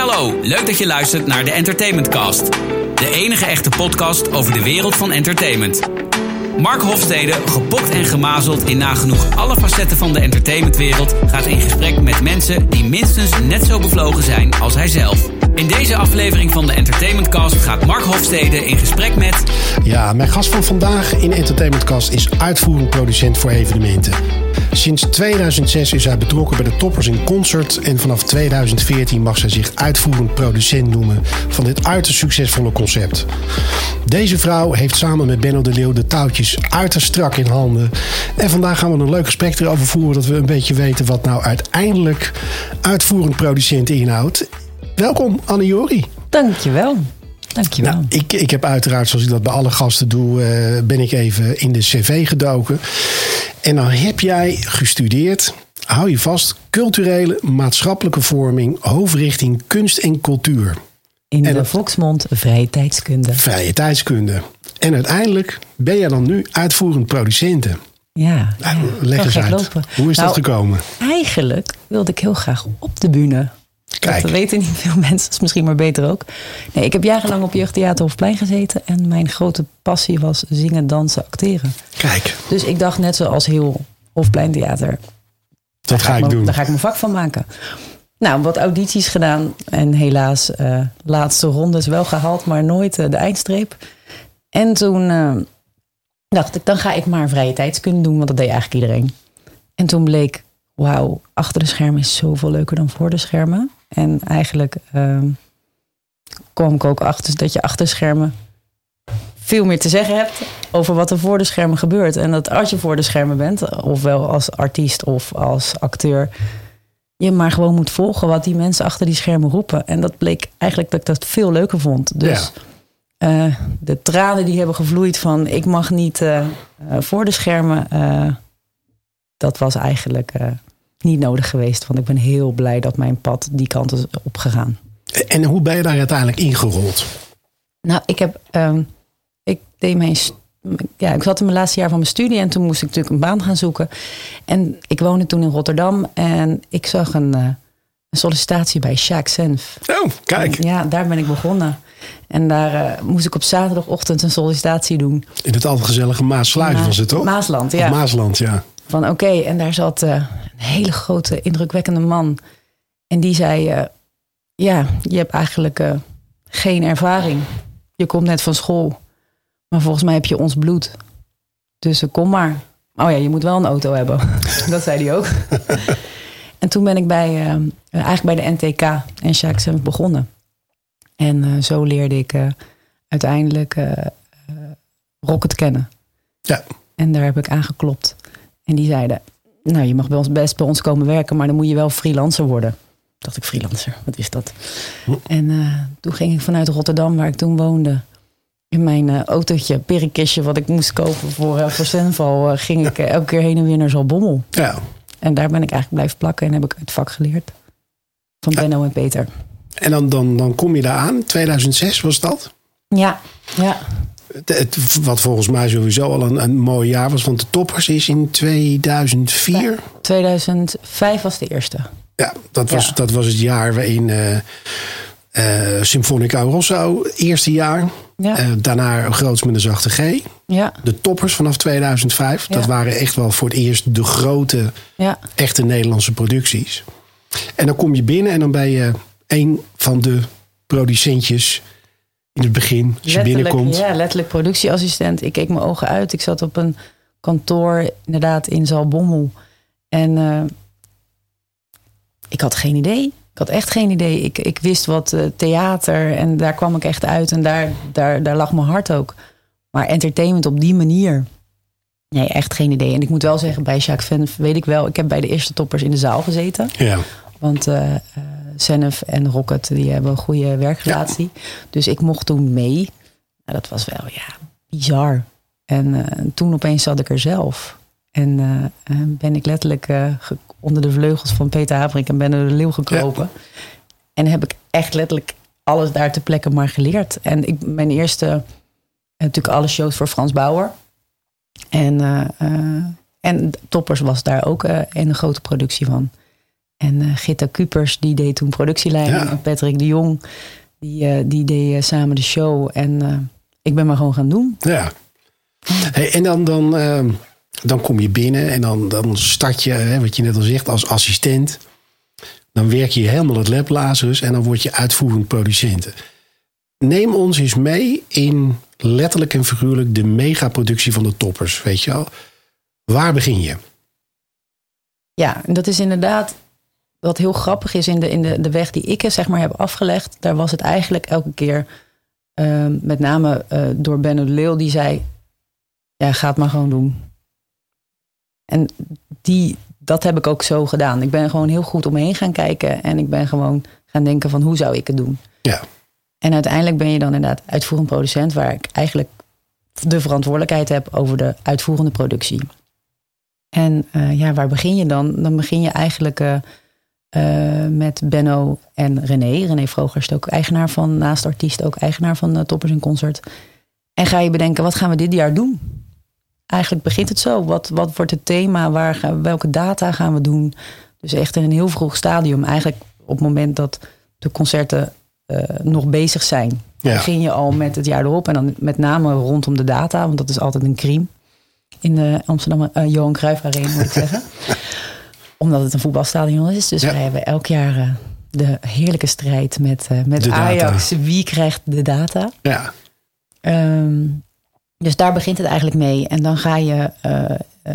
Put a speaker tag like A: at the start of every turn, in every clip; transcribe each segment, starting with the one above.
A: hallo, leuk dat je luistert naar de Entertainment Cast. De enige echte podcast over de wereld van entertainment. Mark Hofstede, gepokt en gemazeld in nagenoeg alle facetten van de entertainmentwereld, gaat in gesprek met mensen die minstens net zo bevlogen zijn als hij zelf. In deze aflevering van de Entertainment Cast gaat Mark Hofstede in gesprek met.
B: Ja, mijn gast van vandaag in Entertainment Cast is uitvoerend producent voor evenementen. Sinds 2006 is hij betrokken bij de Toppers in Concert en vanaf 2014 mag zij zich uitvoerend producent noemen van dit uiterst succesvolle concept. Deze vrouw heeft samen met Benno de Leeuw de touwtjes uiterst strak in handen. En vandaag gaan we een leuk gesprek erover voeren dat we een beetje weten wat nou uiteindelijk uitvoerend producent inhoudt. Welkom Anne Jori.
C: Dankjewel. Dankjewel.
B: Nou, ik, ik heb uiteraard, zoals ik dat bij alle gasten doe, uh, ben ik even in de cv gedoken. En dan heb jij gestudeerd, hou je vast, culturele maatschappelijke vorming, hoofdrichting kunst en cultuur.
C: In en de volksmond vrije tijdskunde.
B: Vrije tijdskunde. En uiteindelijk ben je dan nu uitvoerend producenten.
C: Ja,
B: nou, leg eens uit. Lopen. Hoe is
C: nou,
B: dat gekomen?
C: Eigenlijk wilde ik heel graag op de bühne.
B: Kijk.
C: Dat weten niet veel mensen, dat is misschien maar beter ook. Nee, ik heb jarenlang op Jeugdtheater Hofplein gezeten. En mijn grote passie was zingen, dansen, acteren.
B: Kijk.
C: Dus ik dacht net zoals heel Hofpleintheater.
B: Dat ga ik doen.
C: Daar ga ik mijn vak van maken. Nou, wat audities gedaan. En helaas, uh, laatste rondes wel gehaald, maar nooit uh, de eindstreep. En toen uh, dacht ik, dan ga ik maar vrije tijdskunde doen. Want dat deed eigenlijk iedereen. En toen bleek, wauw, achter de schermen is zoveel leuker dan voor de schermen. En eigenlijk uh, kwam ik ook achter dat je achter de schermen veel meer te zeggen hebt over wat er voor de schermen gebeurt. En dat als je voor de schermen bent, ofwel als artiest of als acteur, je maar gewoon moet volgen wat die mensen achter die schermen roepen. En dat bleek eigenlijk dat ik dat veel leuker vond. Dus ja. uh, de tranen die hebben gevloeid van ik mag niet uh, voor de schermen, uh, dat was eigenlijk niet nodig geweest. Want ik ben heel blij dat mijn pad die kant is opgegaan.
B: En hoe ben je daar uiteindelijk ingerold?
C: Nou, ik heb. Um, ik deed mijn. Ja, ik zat in mijn laatste jaar van mijn studie en toen moest ik natuurlijk een baan gaan zoeken. En ik woonde toen in Rotterdam en ik zag een, uh, een sollicitatie bij Sjaak Senf.
B: Oh, kijk.
C: En ja, daar ben ik begonnen. En daar uh, moest ik op zaterdagochtend een sollicitatie doen.
B: In het altijd gezellige Maasluis
C: Ma
B: was het toch?
C: Maasland, ja.
B: Of Maasland, ja.
C: Van oké, okay, en daar zat uh, een hele grote, indrukwekkende man. En die zei: uh, Ja, je hebt eigenlijk uh, geen ervaring. Je komt net van school. Maar volgens mij heb je ons bloed. Dus kom maar. Oh ja, je moet wel een auto hebben. dat zei hij ook. en toen ben ik bij, eigenlijk bij de NTK en Jacques Senf begonnen. En zo leerde ik uiteindelijk Rocket kennen.
B: Ja.
C: En daar heb ik aangeklopt. En die zeiden, nou je mag bij ons best bij ons komen werken, maar dan moet je wel freelancer worden. Dacht ik, freelancer, wat is dat? En uh, toen ging ik vanuit Rotterdam, waar ik toen woonde, in mijn uh, autootje, perikistje, wat ik moest kopen voor, uh, voor Senval, ging ik elke keer heen en weer naar Zalbommel.
B: Ja.
C: En daar ben ik eigenlijk blijven plakken en heb ik het vak geleerd. Van. Benno en Peter.
B: En dan, dan, dan kom je daar aan, 2006 was dat?
C: Ja, ja.
B: Het, wat volgens mij sowieso al een, een mooi jaar was. Want de toppers is in 2004.
C: Ja, 2005 was de eerste.
B: Ja, dat was, ja. Dat was het jaar waarin uh, uh, Symfonica Rosso, eerste jaar.
C: Ja.
B: Uh, daarna Groots met een zachte G.
C: Ja.
B: De toppers vanaf 2005. Dat waren echt wel voor het eerst de grote, echte Nederlandse producties. En dan kom je binnen en dan ben je een van de producentjes in het begin, als je binnenkomt.
C: Ja, letterlijk productieassistent. Ik keek mijn ogen uit. Ik zat op een kantoor, inderdaad, in Zalbommel. En uh, ik had geen idee. Ik had echt geen idee. Ik, ik wist wat uh, theater en daar kwam ik echt uit. En daar, daar, daar lag mijn hart ook. Maar entertainment op die manier. Nee, echt geen idee. En ik moet wel zeggen, bij Jacques Venf weet ik wel. Ik heb bij de eerste toppers in de zaal gezeten.
B: Ja.
C: Want uh, Senef en Rocket, die hebben een goede werkrelatie. Ja. Dus ik mocht toen mee. Nou, dat was wel, ja, bizar. En uh, toen opeens zat ik er zelf. En uh, ben ik letterlijk onder de vleugels van Peter Habrink en Ben de Leeuw gekropen. Ja. En heb ik echt letterlijk alles daar ter plekke maar geleerd. En ik, mijn eerste, natuurlijk alle shows voor Frans Bauer. En, en Toppers was daar ook een grote productie van. En uh, Gitta Kupers, die deed toen productieleiding.
B: Ja.
C: En Patrick de Jong, die, uh, die deed uh, samen de show. En ik ben maar gewoon gaan doen.
B: Ja. Hey, en dan, dan, ehm, dan kom je binnen en dan, dan start je, hè, wat je net al zegt, als assistent. Dan werk je helemaal het lab Lazarus en dan word je uitvoerend producent. Neem ons eens mee in letterlijk en figuurlijk de megaproductie van de toppers. Weet je wel? Waar begin je?
C: Ja, en dat is inderdaad wat heel grappig is in de, in de, de weg die ik zeg maar, heb afgelegd. Daar was het eigenlijk elke keer, uh, met name uh, door Benno Leeuw, die zei: Ja, ga het maar gewoon doen. En die, dat heb ik ook zo gedaan. Ik ben gewoon heel goed om me heen gaan kijken en ik ben gewoon gaan denken: van hoe zou ik het doen?
B: Ja.
C: En uiteindelijk ben je dan inderdaad uitvoerend producent, waar ik eigenlijk de verantwoordelijkheid heb over de uitvoerende productie. En uh, ja, waar begin je dan? Dan begin je eigenlijk uh, uh, met Benno en René. René Vroger is ook eigenaar van, naast artiest, ook eigenaar van Toppers in Concert. En ga je bedenken, wat gaan we dit jaar doen? Eigenlijk begint het zo. Wat, wat wordt het thema? Waar welke data gaan we doen? Dus echt in een heel vroeg stadium. Eigenlijk op het moment dat de concerten nog bezig zijn.
B: Ja.
C: Begin je al met het jaar erop. En dan met name rondom de data. Want dat is altijd een crime in de Amsterdam Johan Cruijff Arena, moet ik zeggen. Omdat het een voetbalstadion is. Dus
B: Ja.
C: wij hebben elk jaar uh, de heerlijke strijd met, uh, met
B: De data.
C: Ajax. Wie krijgt de data?
B: Ja.
C: Ehm, dus daar begint het eigenlijk mee. En dan ga je eh, eh,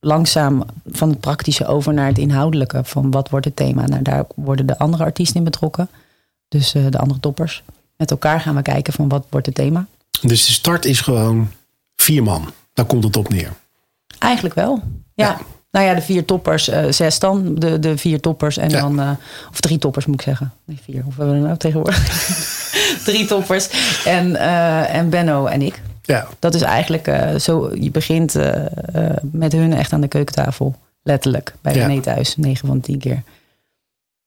C: langzaam van het praktische over naar het inhoudelijke. Van wat wordt het thema? Nou, daar worden de andere artiesten in betrokken. Dus eh, de andere toppers. Met elkaar gaan we kijken van wat wordt het thema.
B: Dus de start is gewoon vier man. Daar komt het op neer.
C: Eigenlijk wel. Ja.
B: Ja.
C: Nou ja, de vier toppers, eh, zes dan. De, de vier toppers en
B: Ja.
C: dan... eh, of drie toppers moet ik zeggen. Nee, vier. Hoe hebben we er nou tegenwoordig? drie toppers. En, eh, en Benno en ik.
B: Ja.
C: Dat is eigenlijk zo... Je begint eh, eh, met hun echt aan de keukentafel. Letterlijk. Bij
B: Ja.
C: René thuis. Negen van de tien keer.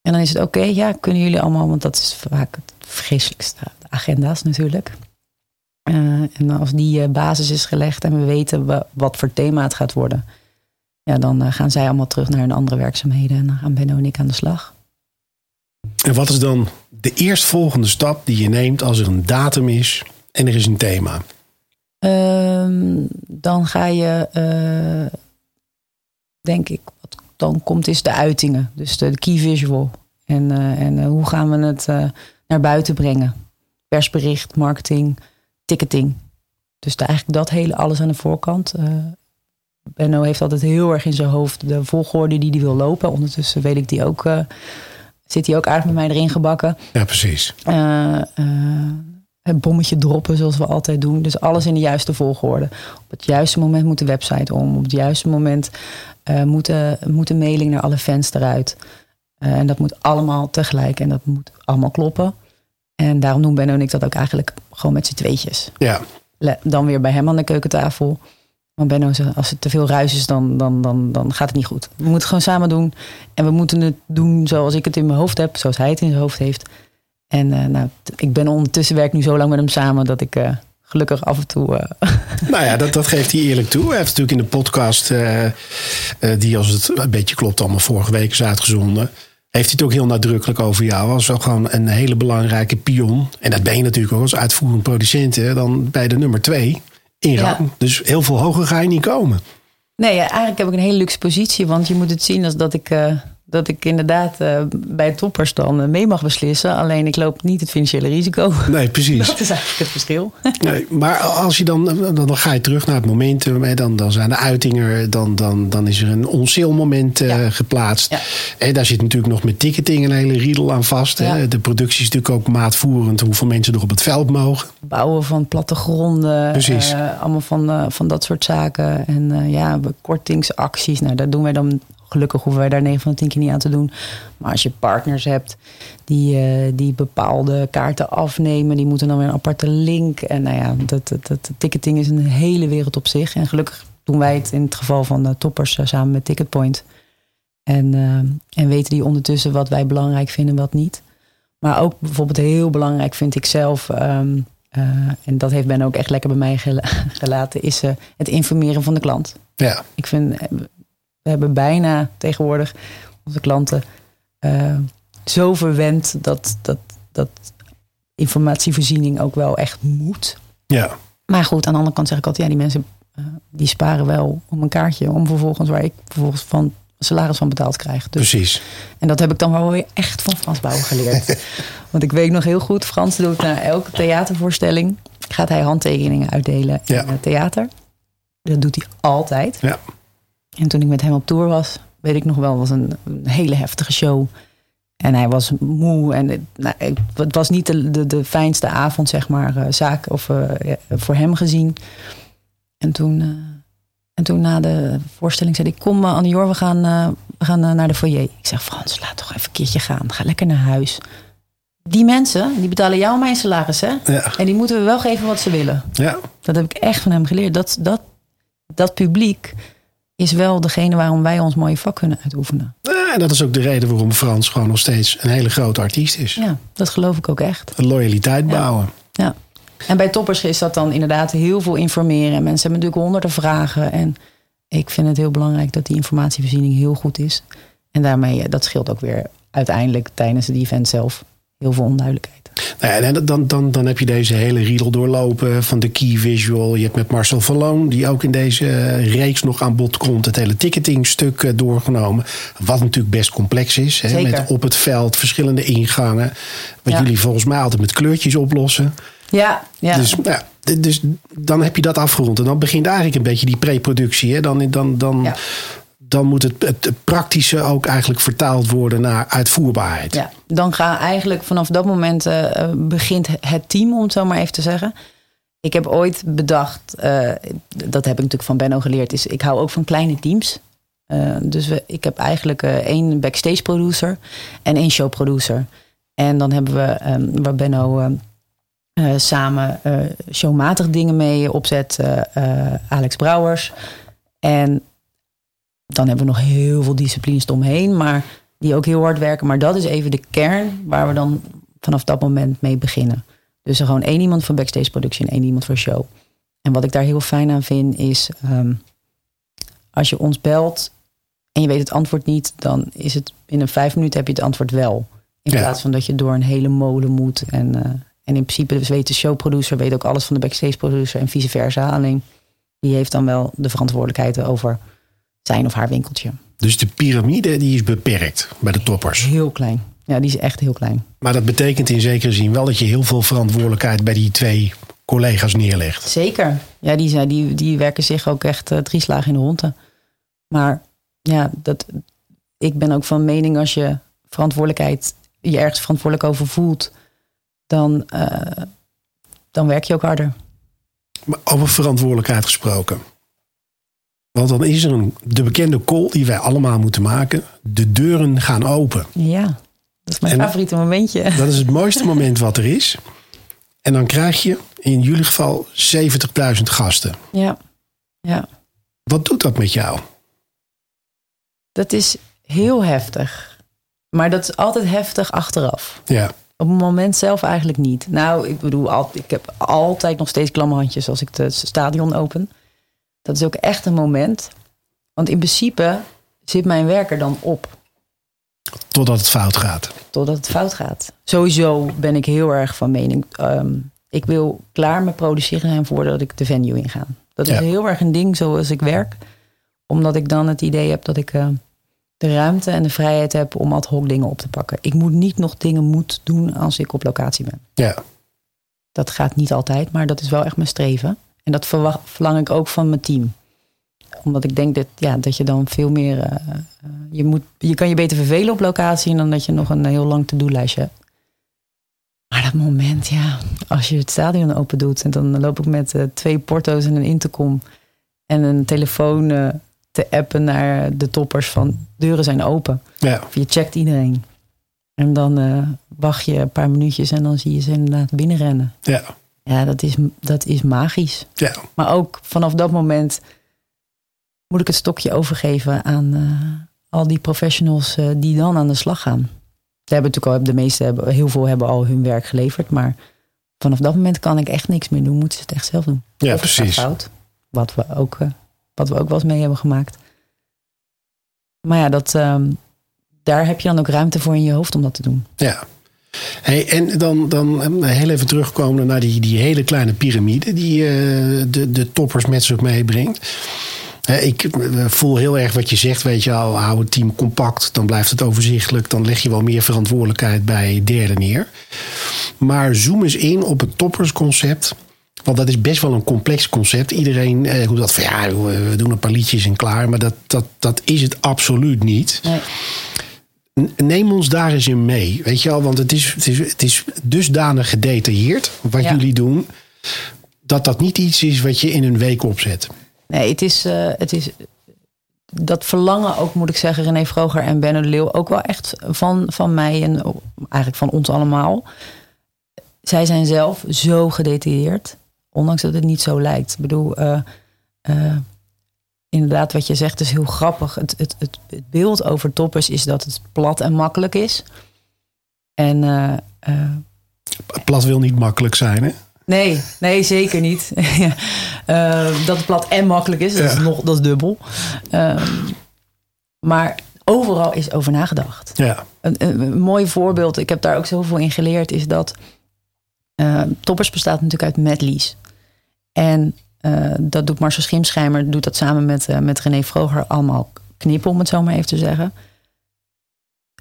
C: En dan is het oké. ja, kunnen jullie allemaal... Want dat is vaak het vreselijkste. De agenda's natuurlijk. Eh, en als die eh, basis is gelegd en we weten wa- wat voor thema het gaat worden, ja, dan eh, gaan zij allemaal terug naar hun andere werkzaamheden en dan gaan Benno en ik aan de slag.
B: En wat is dan de eerstvolgende stap die je neemt als er een datum is en er is een thema?
C: Ehm, dan ga je, eh, denk ik, wat dan komt is de uitingen, dus de, de key visual. En, eh, en hoe gaan we het naar buiten brengen? Persbericht, marketing, ticketing. Dus de, eigenlijk dat hele alles aan de voorkant. Benno heeft altijd heel erg in zijn hoofd de volgorde die hij wil lopen. Ondertussen weet ik die ook, eh, zit hij ook aardig met mij erin gebakken.
B: Ja, precies.
C: Eh, eh, het bommetje droppen zoals we altijd doen. Dus alles in de juiste volgorde. Op het juiste moment moet de website om. Op het juiste moment moet, de, moet de mailing naar alle fans eruit. En dat moet allemaal tegelijk en dat moet allemaal kloppen. En daarom doen Benno en ik dat ook eigenlijk gewoon met z'n tweetjes.
B: Ja.
C: Dan weer bij hem aan de keukentafel. Maar Benno als het te veel ruis is, dan, dan, dan, dan gaat het niet goed. We moeten het gewoon samen doen. En we moeten het doen zoals ik het in mijn hoofd heb. Zoals hij het in zijn hoofd heeft. En eh, nou, ik ben ondertussen werk nu zo lang met hem samen... dat ik eh, gelukkig af en toe... eh,
B: Nou ja, dat, dat geeft hij eerlijk toe. Hij heeft natuurlijk in de podcast, die als het een beetje klopt, allemaal vorige week is uitgezonden. Heeft hij het ook heel nadrukkelijk over jou. Als wel gewoon een hele belangrijke pion. En dat ben je natuurlijk ook als uitvoerend producent. Hè, dan bij de nummer twee
C: Ja.
B: Dus heel veel hoger ga je niet komen.
C: Nee, eigenlijk heb ik een hele luxe positie. Want je moet het zien als dat ik, eh, dat ik inderdaad eh, bij toppers dan eh, mee mag beslissen. Alleen ik loop niet het financiële risico.
B: Nee, precies.
C: Dat is eigenlijk het verschil.
B: Nee, maar als je dan, dan, dan ga je terug naar het momentum. Hè, dan, dan zijn de uitingen. Dan, dan, dan is er een on-sale moment eh,
C: Ja.
B: geplaatst.
C: Ja.
B: En daar zit natuurlijk nog met ticketing een hele riedel aan vast. Hè.
C: Ja.
B: De productie is natuurlijk ook maatvoerend. Hoeveel mensen er op het veld mogen.
C: Bouwen van plattegronden.
B: Precies.
C: eh, allemaal van, eh, van dat soort zaken. En eh, ja, kortingsacties. Nou, daar doen wij dan... Gelukkig hoeven wij daar 9 van de 10 keer niet aan te doen. Maar als je partners hebt die, eh, die bepaalde kaarten afnemen, die moeten dan weer een aparte link. En nou ja, dat, dat, dat ticketing is een hele wereld op zich. En gelukkig doen wij het in het geval van de toppers eh, samen met Ticketpoint. En, eh, en weten die ondertussen wat wij belangrijk vinden en wat niet. Maar ook bijvoorbeeld heel belangrijk vind ik zelf, ehm, eh, en dat heeft Ben ook echt lekker bij mij gela- gelaten, is eh, het informeren van de klant.
B: Ja,
C: Ik vind, eh, we hebben bijna tegenwoordig onze klanten uh, zo verwend dat, dat, dat informatievoorziening ook wel echt moet.
B: Ja.
C: Maar goed, aan de andere kant zeg ik altijd, ja, die mensen uh, die sparen wel om een kaartje, om vervolgens waar ik vervolgens van salaris van betaald krijg.
B: Dus, Precies.
C: En dat heb ik dan wel weer echt van Frans Bouwen geleerd. Want ik weet nog heel goed, Frans doet na elke theatervoorstelling, gaat hij handtekeningen uitdelen
B: ja.
C: in het theater. Dat doet hij altijd.
B: Ja.
C: En toen ik met hem op tour was, weet ik nog wel, was een, een hele heftige show. En hij was moe en nou, het was niet de, de, de fijnste avond, zeg maar, uh, zaak of uh, voor hem gezien. En toen, uh, en toen na de voorstelling zei ik: Kom, Anne-Jor, we gaan, we gaan naar de foyer. Ik zeg: Frans, laat toch even een keertje gaan. Ga lekker naar huis. Die mensen, die betalen jou mijn salaris, hè?
B: Ja.
C: En die moeten we wel geven wat ze willen.
B: Ja.
C: Dat heb ik echt van hem geleerd. Dat, dat, dat publiek is wel degene waarom wij ons mooie vak kunnen uitoefenen.
B: Ja, en dat is ook de reden waarom Frans gewoon nog steeds een hele grote artiest is.
C: Ja, dat geloof ik ook echt.
B: Een loyaliteit bouwen.
C: Ja. En bij toppers is dat dan inderdaad heel veel informeren. En mensen hebben natuurlijk honderden vragen. En ik vind het heel belangrijk dat die informatievoorziening heel goed is. En daarmee, dat scheelt ook weer uiteindelijk tijdens het event zelf heel veel onduidelijkheid.
B: Nou ja, dan, dan, dan heb je deze hele riedel doorlopen van de key visual. Je hebt met Marcel van Loon, die ook in deze reeks nog aan bod komt, het hele ticketingstuk doorgenomen. Wat natuurlijk best complex is. Hè, met op het veld verschillende ingangen. Wat
C: Ja.
B: jullie volgens mij altijd met kleurtjes oplossen.
C: Ja, ja.
B: Dus, ja, dus dan heb je dat afgerond. En dan begint eigenlijk een beetje die pre-productie. hè. Dan, dan, dan,
C: Ja.
B: Dan moet het, het praktische ook eigenlijk vertaald worden naar uitvoerbaarheid.
C: Ja, dan ga eigenlijk vanaf dat moment eh, begint het team, om het zo maar even te zeggen. Ik heb ooit bedacht, eh, dat heb ik natuurlijk van Benno geleerd, is ik hou ook van kleine teams. Eh, dus we, ik heb eigenlijk één backstage producer en één show producer. En dan hebben we, ehm, waar Benno samen showmatig dingen mee opzet, Alex Brouwers. En dan hebben we nog heel veel disciplines omheen, maar die ook heel hard werken. Maar dat is even de kern waar we dan vanaf dat moment mee beginnen. Dus er gewoon één iemand voor backstage productie en één iemand voor show. En wat ik daar heel fijn aan vind is, ehm, als je ons belt en je weet het antwoord niet, dan is het binnen vijf minuten heb je het antwoord wel. In
B: Ja.
C: plaats van dat je door een hele molen moet. En, eh, en in principe dus weet de showproducer weet ook alles van de backstage producer en vice versa. Alleen die heeft dan wel de verantwoordelijkheid over zijn of haar winkeltje.
B: Dus de piramide die is beperkt bij de toppers.
C: Heel klein. Ja, die is echt heel klein.
B: Maar dat betekent in zekere zin wel dat je heel veel verantwoordelijkheid bij die twee collega's neerlegt.
C: Zeker. Ja, die, zijn, die, die werken zich ook echt eh, drie slagen in de ronde. Maar ja, dat, ik ben ook van mening als je verantwoordelijkheid, je ergens verantwoordelijk over voelt, dan, eh, dan werk je ook harder.
B: Maar over verantwoordelijkheid gesproken. Want dan is er een, de bekende call die wij allemaal moeten maken. De deuren gaan open.
C: Ja, dat is mijn
B: En-
C: favoriete momentje.
B: Dat is het mooiste moment wat er is. En dan krijg je in jullie geval 70.000 gasten.
C: Ja, ja.
B: Wat doet dat met jou?
C: Dat is heel heftig. Maar dat is altijd heftig achteraf.
B: Ja,
C: Op het moment zelf eigenlijk niet. Nou, ik bedoel, ik heb altijd nog steeds klamme handjes als ik het stadion open. Dat is ook echt een moment. Want in principe zit mijn werk er dan op.
B: totdat het fout gaat.
C: Totdat het fout gaat. Sowieso ben ik heel erg van mening. ehm, ik wil klaar met produceren zijn voordat ik de venue inga. Dat is
B: Ja.
C: heel erg een ding zoals ik werk. Omdat ik dan het idee heb dat ik eh, de ruimte en de vrijheid heb om ad hoc dingen op te pakken. Ik moet niet nog dingen moet doen als ik op locatie ben.
B: Ja,
C: Dat gaat niet altijd, maar dat is wel echt mijn streven. En dat verwacht, verlang ik ook van mijn team. Omdat ik denk dat, ja, dat je dan veel meer. eh, eh, je, moet, je kan je beter vervelen op locatie dan dat je nog een heel lang to-do-lijstje hebt. Maar dat moment, ja, als je het stadion open doet en dan loop ik met eh, twee porto's en een intercom en een telefoon te appen naar de toppers van deuren zijn open.
B: ja,
C: Of je checkt iedereen. En dan wacht je een paar minuutjes en dan zie je ze inderdaad binnenrennen.
B: ja,
C: Ja, dat is, dat is magisch.
B: ja.
C: Maar ook vanaf dat moment moet ik het stokje overgeven aan eh, al die professionals eh, die dan aan de slag gaan. Ze hebben natuurlijk al, de meeste hebben, heel veel hebben al hun werk geleverd, maar vanaf dat moment kan ik echt niks meer doen. Moeten ze het echt zelf doen.
B: Ja,
C: Of
B: precies.
C: Fout, wat we ook, eh, wat we ook wel eens mee hebben gemaakt. Maar ja, dat, ehm, daar heb je dan ook ruimte voor in je hoofd om dat te doen.
B: Ja. Hey, en dan, dan heel even terugkomen naar die, die hele kleine piramide die uh, de, de toppers met zich meebrengt. Ik voel heel erg wat je zegt, weet je al, hou het team compact, dan blijft het overzichtelijk, dan leg je wel meer verantwoordelijkheid bij derde neer. Maar zoom eens in op het toppersconcept. Want dat is best wel een complex concept. Iedereen eh, doet dat van ja, we doen een paar liedjes en klaar. Maar dat, dat, dat is het absoluut niet. Nee. Neem ons daar eens in mee. Weet je al, want het is, het is, het is dusdanig gedetailleerd wat jullie doen. Dat dat niet iets is wat je in een week opzet.
C: Nee, het is, uh, het is dat verlangen ook, moet ik zeggen, René Vroger en Benno de Leeuw ook wel echt van, van mij en eigenlijk van ons allemaal. Zij zijn zelf zo gedetailleerd, ondanks dat het niet zo lijkt. Ik bedoel, uh, uh, inderdaad, wat je zegt is heel grappig. Het, het, het, het, beeld over toppers is dat het plat en makkelijk is. En.
B: plat wil niet makkelijk zijn, hè?
C: Nee, nee, zeker niet. uh, dat het plat en makkelijk is, dat, is, nog, dat is dubbel. Uh, maar overal is over nagedacht.
B: Ja.
C: Een, een, mooi voorbeeld, ik heb daar ook zoveel in geleerd, is dat Toppers bestaat natuurlijk uit medleys. En eh, dat doet Marcel Schimschijmer, doet dat samen met, met René Vroger allemaal knippen, om het zo maar even te zeggen.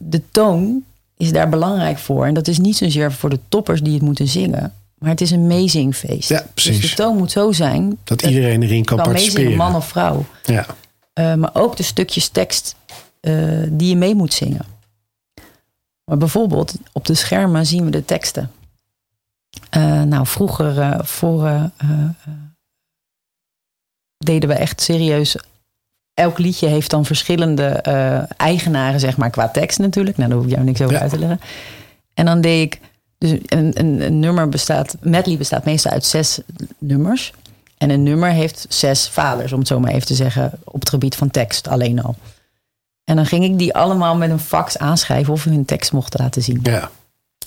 C: De toon is daar belangrijk voor. En dat is niet zozeer voor de toppers die het moeten zingen. Maar het is een meezingfeest.
B: Ja, precies.
C: Dus de toon moet zo zijn.
B: Dat, iedereen erin kan, kan participeren.
C: man of vrouw.
B: Ja.
C: Uh, maar ook de stukjes tekst die je mee moet zingen. Maar bijvoorbeeld op de schermen zien we de teksten. Nou, vroeger voor, deden we echt serieus. Elk liedje heeft dan verschillende eigenaren, zeg maar, qua tekst natuurlijk. Nou, daar hoef ik jou niks over ja. uit te leggen. En dan deed ik dus een, een, een, nummer bestaat, medley bestaat meestal uit zes nummers. En een nummer heeft zes vaders, om het zo maar even te zeggen, op het gebied van tekst alleen al. En dan ging ik die allemaal met een fax aanschrijven of we hun tekst mochten laten zien.
B: Ja.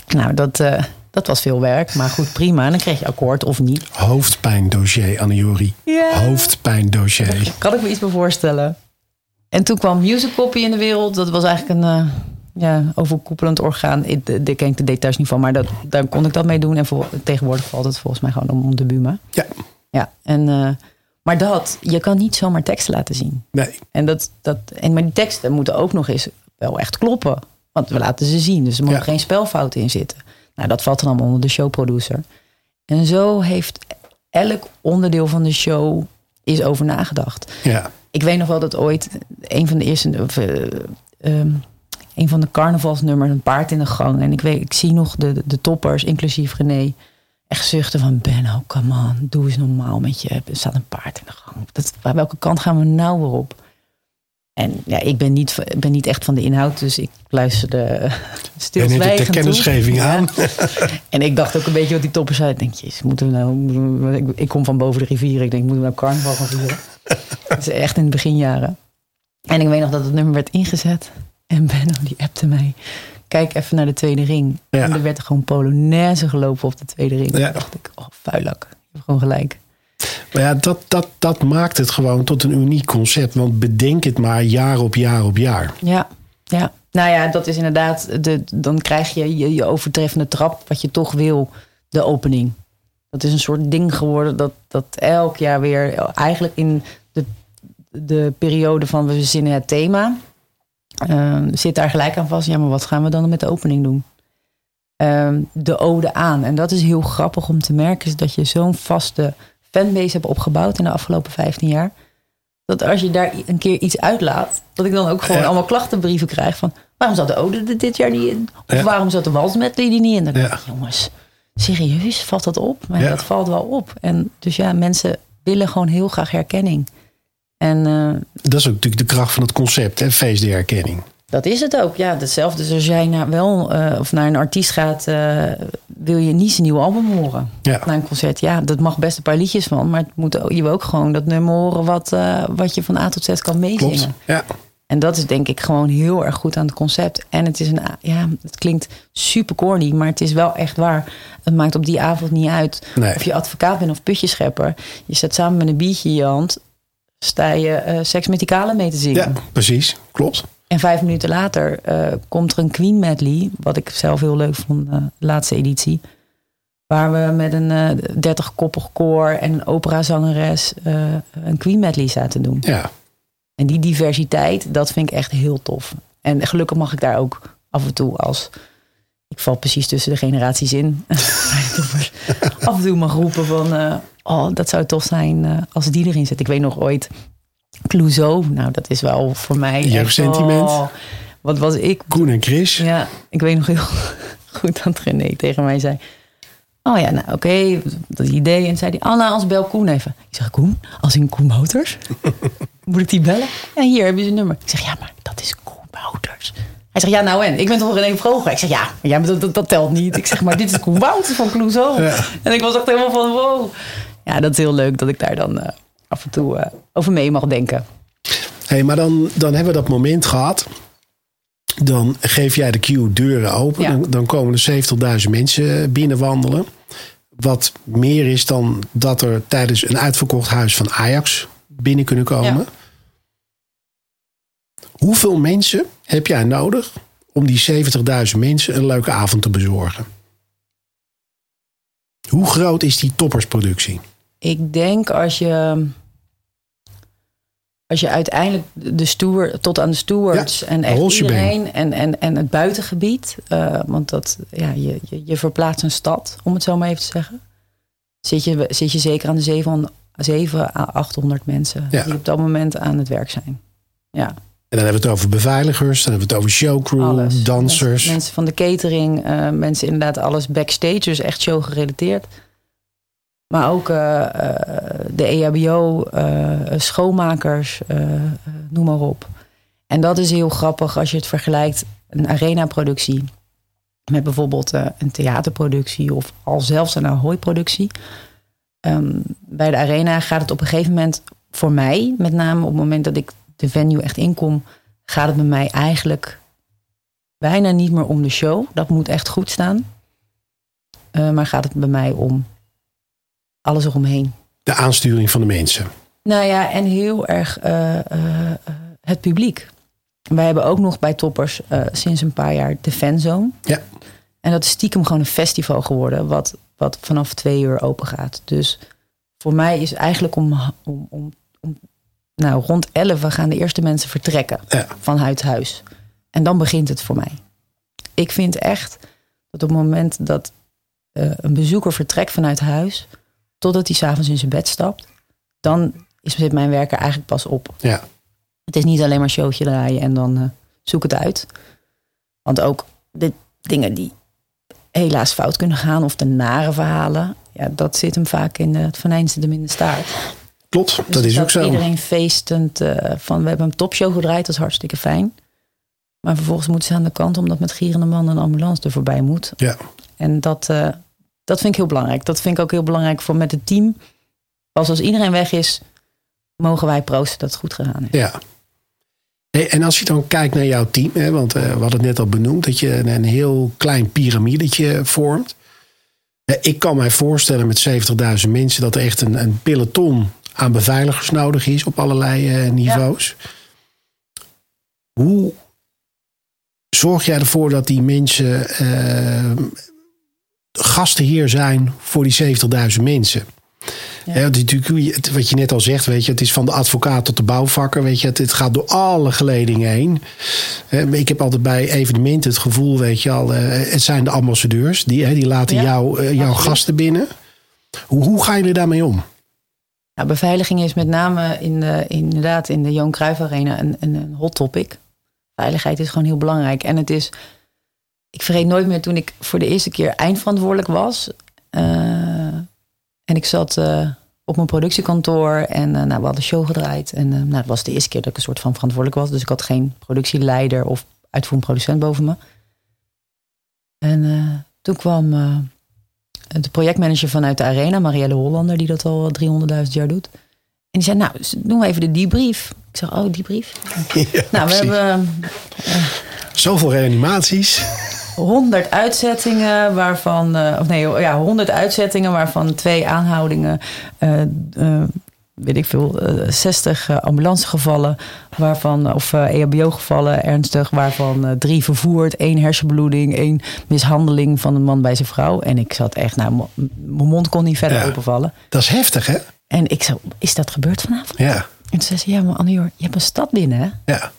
C: Nou, dat, uh, dat was veel werk, maar goed, prima. En dan kreeg je akkoord of niet.
B: Hoofdpijndossier, Anne-Jori.
C: Ja.
B: Hoofdpijndossier.
C: Kan ik me iets meer voorstellen. En toen kwam Music Copy in de wereld. Dat was eigenlijk een, uh, ja, overkoepelend orgaan. Ik, ik ken de details niet van, maar dat, daar kon ik dat mee doen. En voor, tegenwoordig valt het volgens mij gewoon om de Buma.
B: Ja.
C: Ja, en, uh, maar dat, je kan niet zomaar teksten laten zien.
B: Nee.
C: En, dat, dat, en maar die teksten moeten ook nog eens wel echt kloppen. Want we laten ze zien, dus er mogen ja. geen spelfouten in zitten. Nou, dat valt dan allemaal onder de showproducer. En zo heeft elk onderdeel van de show is over nagedacht.
B: Ja.
C: Ik weet nog wel dat ooit een van de eerste... Of, uh, um, een van de carnavalsnummers, een paard in de gang. En ik, weet, ik zie nog de, de toppers, inclusief René, echt zuchten van Benno, come on, doe eens normaal met je. Er staat een paard in de gang. Dat, welke kant gaan we nou weer op? En ja, ik ben niet, ben niet echt van de inhoud, dus ik luisterde stilzwijgend
B: de kennisgeving
C: toe.
B: aan.
C: Ja. en ik dacht ook een beetje wat die toppers zei. Ik denk, jezus, moeten we nou... Ik, ik, kom van boven de rivier. Ik denk, moeten we nou carnaval gaan vieren? dat is echt in de beginjaren. En ik weet nog dat het nummer werd ingezet. En Benno die appte mij. Kijk even naar de tweede ring.
B: Ja.
C: En er werd er gewoon Polonaise gelopen op de tweede ring.
B: Ja.
C: Toen dacht ik, oh vuilak. Je hebt gewoon gelijk.
B: Maar ja, dat, dat, dat maakt het gewoon tot een uniek concept. Want bedenk het maar jaar op jaar op jaar.
C: Ja, ja. Nou ja, dat is inderdaad... De, dan krijg je, je je overtreffende trap. Wat je toch wil, de opening. Dat is een soort ding geworden dat, dat elk jaar weer... Eigenlijk in de, de periode van we zinnen het thema... Uh, zit daar gelijk aan vast. Ja, maar wat gaan we dan met de opening doen? Uh, de ode aan. En dat is heel grappig om te merken. Is dat je zo'n vaste fanbase hebt opgebouwd in de afgelopen 15 jaar. Dat als je daar een keer iets uitlaat. Dat ik dan ook gewoon
B: Ja.
C: allemaal klachtenbrieven krijg van... waarom zat de ode dit jaar niet in? Of
B: Ja.
C: waarom zat de wals met die niet in? Dan denk ik, jongens, serieus? Valt dat op? Maar dat valt wel op. En dus ja, mensen willen gewoon heel graag herkenning. En eh,
B: Dat is ook natuurlijk de kracht van het concept, hè? feest der herkenning.
C: Dat is het ook, ja. Hetzelfde als jij naar, wel, eh, of naar een artiest gaat, eh, wil je niet zijn nieuwe album horen.
B: Ja.
C: Naar een concert, ja, dat mag best een paar liedjes van. Maar het moet, ook- je wil ook gewoon dat nummer horen wat, eh, wat je van A tot Z kan meezingen.
B: Klopt. Ja.
C: En dat is denk ik gewoon heel erg goed aan het concept. En het is een, ja, het klinkt super corny, maar het is wel echt waar. Het maakt op die avond niet uit
B: Nee.
C: of je advocaat bent of putjeschepper. Je staat samen met een biertje in je hand, sta je seks met die kale mee te zingen.
B: ja, precies. Klopt.
C: En vijf minuten later eh, komt er een Queen medley, wat ik zelf heel leuk vond, uh, de laatste editie. Waar we met een uh, 30-koppig koor en een operazangeres een Queen medley zaten doen.
B: Ja.
C: En die diversiteit, dat vind ik echt heel tof. En gelukkig mag ik daar ook af en toe als... Ik val precies tussen de generaties in. af en toe mag roepen van... oh, dat zou tof zijn als die erin zit. Ik weet nog ooit Clouseau, nou dat is wel voor mij.
B: Jeugdsentiment.
C: Oh, wat was ik?
B: Koen en Chris.
C: Ja, ik weet nog heel goed dat René tegen mij zei. Oh ja, nou oké, okay, dat idee. En zei hij, Anna, als bel Koen even. Ik zeg, Koen? Als in Koen Motors? Moet ik die bellen? Ja, hier heb je zijn nummer. Ik zeg, ja, maar dat is Koen Motors. Hij zegt, ja, nou en? Ik ben toch René Vroger? Ik zeg, ja, maar, ja, dat, dat, dat, telt niet. Ik zeg, maar dit is Koen Wouters van Clouseau. Ja. En ik was echt helemaal van, wow. Ja, dat is heel leuk dat ik daar dan... Uh, af en toe uh, over mee mag denken.
B: hey, maar dan, dan hebben we dat moment gehad. Dan geef jij de queue deuren open.
C: Ja.
B: Dan, dan komen er 70.000 mensen binnenwandelen. Wat meer is dan dat er tijdens een uitverkocht huis van Ajax binnen kunnen komen.
C: Ja.
B: Hoeveel mensen heb jij nodig om die 70.000 mensen een leuke avond te bezorgen? Hoe groot is die toppersproductie?
C: Ik denk als je. Als je uiteindelijk de steward, tot aan de stewards
B: Ja,
C: en echt iedereen en, en, en het buitengebied. eh, want dat, ja, je, je, je verplaatst een stad, om het zo maar even te zeggen. Zit je, zit je zeker aan de 700, 7 à 800 mensen
B: Ja.
C: die op dat moment aan het werk zijn. Ja,
B: En dan hebben we het over beveiligers, dan hebben we het over showcrew,
C: alles.
B: dansers.
C: Mensen, mensen van de catering, eh, mensen inderdaad alles backstage, dus echt show gerelateerd. Maar ook eh, eh, de EHBO, eh, schoonmakers, eh, noem maar op. En dat is heel grappig als je het vergelijkt, een arena-productie met bijvoorbeeld een theaterproductie of al zelfs een Ahoy-productie. Ehm, bij de arena gaat het op een gegeven moment voor mij, met name op het moment dat ik de venue echt inkom, gaat het bij mij eigenlijk bijna niet meer om de show. Dat moet echt goed staan. Maar gaat het bij mij om alles eromheen.
B: De aansturing van de mensen.
C: Nou ja, en heel erg eh, eh, het publiek. Wij hebben ook nog bij Toppers eh, sinds een paar jaar de fanzone.
B: Ja.
C: En dat is stiekem gewoon een festival geworden, wat, wat vanaf twee uur open gaat. Dus voor mij is eigenlijk om, om, om, om nou, rond 11 gaan de eerste mensen vertrekken
B: Ja.
C: van huis huis. En dan begint het voor mij. Ik vind echt dat op het moment dat een bezoeker vertrekt vanuit huis, totdat hij s'avonds in zijn bed stapt, dan is zit mijn werk er eigenlijk pas op.
B: Ja.
C: Het is niet alleen maar showtje draaien en dan eh, zoek het uit. Want ook de dingen die helaas fout kunnen gaan of de nare verhalen, ja, dat zit hem vaak in het venijnste de minder staart.
B: Klopt,
C: Dus
B: dat is ook zo.
C: Iedereen feestend eh, van we hebben een topshow gedraaid, dat is hartstikke fijn. Maar vervolgens moeten ze aan de kant omdat met gierende man een ambulance er voorbij moet.
B: Ja.
C: En dat, eh, dat vind ik heel belangrijk. Dat vind ik ook heel belangrijk voor met het team. Pas als iedereen weg is, mogen wij proosten dat het goed gegaan is.
B: Ja. En als je dan kijkt naar jouw team, hè, want eh, we hadden het net al benoemd dat je een, een heel klein piramidetje vormt. Eh, ik kan mij voorstellen met 70.000 mensen dat er echt een, een peloton aan beveiligers nodig is op allerlei eh, niveaus. Hoe zorg jij ervoor dat die mensen eh, gastheer zijn voor die 70.000 mensen?
C: Ja.
B: Natuurlijk, het- wat je net al zegt, weet je, het is van de advocaat tot de bouwvakker. Weet je, het, het gaat door alle geledingen heen. Ik heb altijd bij evenementen het gevoel, weet je al, eh, het zijn de ambassadeurs. Die, die laten
C: Ja,
B: jou, eh, jouw gasten binnen. Hoe, hoe gaan jullie daarmee om?
C: Nou, beveiliging is met name in de, inderdaad in de Johan Cruijff Arena een, een, een hot topic. Veiligheid is gewoon heel belangrijk. En het is, ik vergeet nooit meer toen ik voor de eerste keer eindverantwoordelijk was. eh, en ik zat eh, op mijn productiekantoor en eh, nou, we hadden show gedraaid. En nou, het was de eerste keer dat ik een soort van verantwoordelijk was. Dus ik had geen productieleider of uitvoerend producent boven me. En toen kwam de projectmanager vanuit de Arena, Marielle Hollander, die dat al 300.000 jaar doet. En die zei, nou, doen we even de debrief. Ik zeg, oh, debrief?
B: Ja,
C: Nou, we hebben
B: Zoveel reanimaties.
C: 100 uitzettingen, waarvan, eh, of nee, ja, 100 uitzettingen, waarvan twee aanhoudingen, eh, eh, weet ik veel, eh, 60 eh, ambulancegevallen, waarvan, of eh, EHBO-gevallen ernstig, waarvan drie vervoerd, één hersenbloeding, één mishandeling van een man bij zijn vrouw. En ik zat echt, nou, mijn mond kon niet verder
B: Ja.
C: openvallen.
B: Dat is heftig, hè?
C: En ik zo, is dat gebeurd vanavond?
B: Ja,
C: En toen zei ze, ja, maar Anne, je hebt een stad binnen, hè?
B: ja.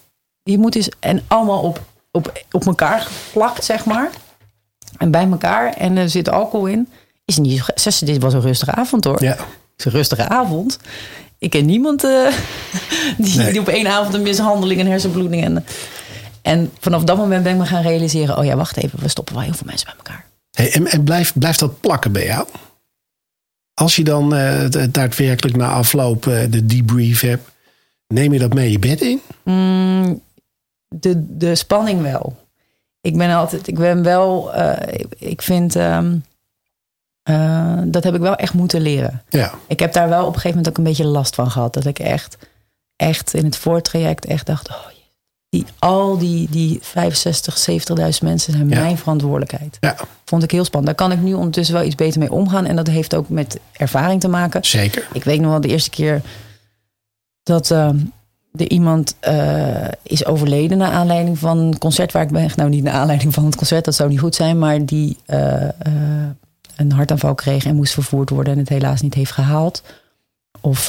C: Je moet dus, en allemaal op, op, op elkaar geplakt, zeg maar. En bij elkaar. En er zit alcohol in. Is niet zo, ze zei, dit was een rustige avond hoor.
B: ja.
C: Is een rustige avond. Ik ken niemand eh, die,
B: Nee.
C: die op één avond een mishandeling en hersenbloeding. En, en vanaf dat moment ben ik me gaan realiseren: oh ja, wacht even, we stoppen wel heel veel mensen bij elkaar.
B: Hey, en en blijft, blijft dat plakken bij jou? Als je dan d- daadwerkelijk na afloop eh, de debrief hebt, neem je dat mee je bed in?
C: Mm, de, de spanning wel. Ik ben altijd, ik ben wel, eh, ik, ik vind, ehm, eh, dat heb ik wel echt moeten leren.
B: Ja,
C: Ik heb daar wel op een gegeven moment ook een beetje last van gehad. Dat ik echt, echt in het voortraject echt dacht, oh, die, al die, die 65, 70.000 mensen zijn
B: Ja.
C: mijn verantwoordelijkheid.
B: ja
C: Vond ik heel spannend. Daar kan ik nu ondertussen wel iets beter mee omgaan. En dat heeft ook met ervaring te maken.
B: zeker.
C: Ik weet nog wel de eerste keer dat ehm, er iemand eh, is overleden naar aanleiding van een concert waar ik ben. Nou, niet naar aanleiding van het concert, dat zou niet goed zijn, maar die eh, eh, een hartaanval kreeg en moest vervoerd worden en het helaas niet heeft gehaald. Of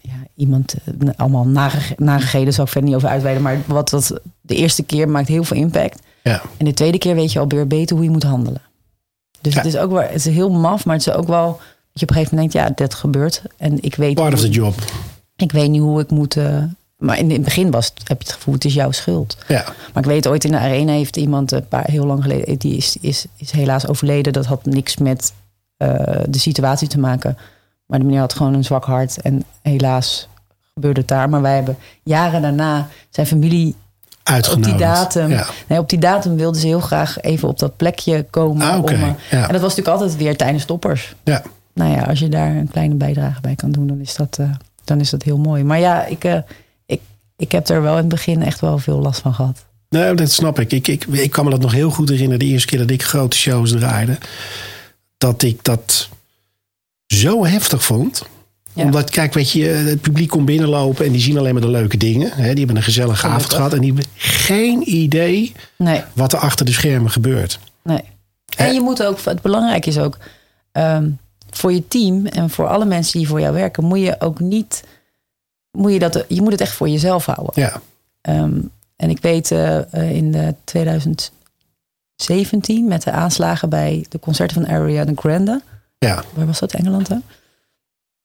C: ja, iemand, allemaal nare- narigheden, zou ik verder niet over uitweiden, maar wat dat de eerste keer maakt heel veel impact.
B: Ja,
C: En de tweede keer weet je alweer beter hoe je moet handelen. Dus
B: Ja.
C: het is ook wel, het is heel maf, maar het is ook wel dat je op een gegeven moment denkt, ja, dit gebeurt. En ik weet,
B: part of the job.
C: Ik weet niet hoe ik moet. eh, maar in het begin was het, heb je het gevoel, het is jouw schuld.
B: Ja,
C: Maar ik weet ooit in de arena heeft iemand een paar heel lang geleden, die is, is, is helaas overleden. Dat had niks met eh, de situatie te maken. Maar de meneer had gewoon een zwak hart en helaas gebeurde het daar. Maar wij hebben jaren daarna zijn familie
B: uitgenodigd.
C: op die datum.
B: Ja.
C: Nee, op die datum wilden ze heel graag even op dat plekje komen.
B: Ah,
C: om, eh,
B: Ja.
C: En dat was natuurlijk altijd weer tijdens toppers.
B: Ja.
C: Nou ja, als je daar een kleine bijdrage bij kan doen, dan is dat, eh, dan is dat heel mooi. Maar ja, ik, eh, ik, ik heb er wel in het begin echt wel veel last van gehad.
B: Nou, dat snap ik. Ik, ik. ik kan me dat nog heel goed herinneren. De eerste keer dat ik grote shows draaide. Dat ik dat zo heftig vond.
C: Ja.
B: Omdat, kijk, weet je, het publiek komt binnenlopen en die zien alleen maar de leuke dingen. Hè? Die hebben een gezellige avond gehad. En die hebben geen idee
C: Nee,
B: wat er achter de schermen gebeurt.
C: nee. En je moet ook, het belangrijke is ook, ehm, voor je team en voor alle mensen die voor jou werken, moet je ook niet, moet je dat, je moet het echt voor jezelf houden.
B: Ja,
C: Ehm, en ik weet eh, eh, in de 2017 met de aanslagen bij de concerten van Ariana Grande.
B: ja.
C: Waar was dat? Engeland hè?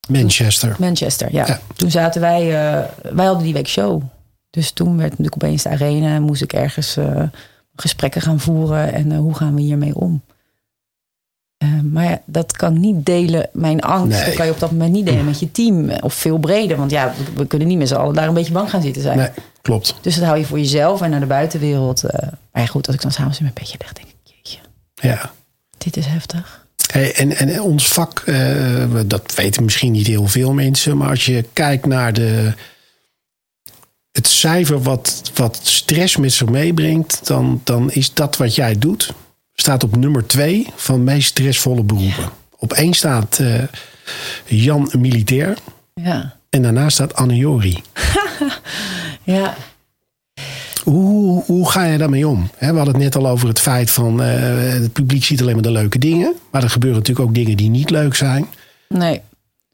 B: Manchester.
C: Manchester, ja.
B: Ja.
C: Toen zaten wij, eh, wij hadden die week show. Dus toen werd natuurlijk opeens de arena en moest ik ergens gesprekken gaan voeren. En hoe gaan we hiermee om? Eh, maar ja, dat kan ik niet delen. Mijn angst,
B: Nee.
C: dat kan je op dat moment niet delen met je team. Of veel breder. Want ja, we, we kunnen niet met z'n allen daar een beetje bang gaan zitten zijn.
B: Nee, klopt.
C: Dus dat hou je voor jezelf en naar de buitenwereld. eh. maar ja, goed, als ik dan s'avonds in mijn bedje lig, denk ik, jeetje,
B: Ja.
C: dit is heftig.
B: Hey, en, en ons vak, eh, dat weten misschien niet heel veel mensen, maar als je kijkt naar de, het cijfer wat, wat stress met zich meebrengt, dan, dan is dat wat jij doet, staat op nummer twee van meest stressvolle beroepen. Op één staat eh, Jan Militair
C: Ja,
B: en daarnaast staat Anne Jori.
C: ja.
B: Hoe, hoe ga je daarmee om? We hadden het net al over het feit van eh, het publiek ziet alleen maar de leuke dingen, maar er gebeuren natuurlijk ook dingen die niet leuk zijn.
C: nee.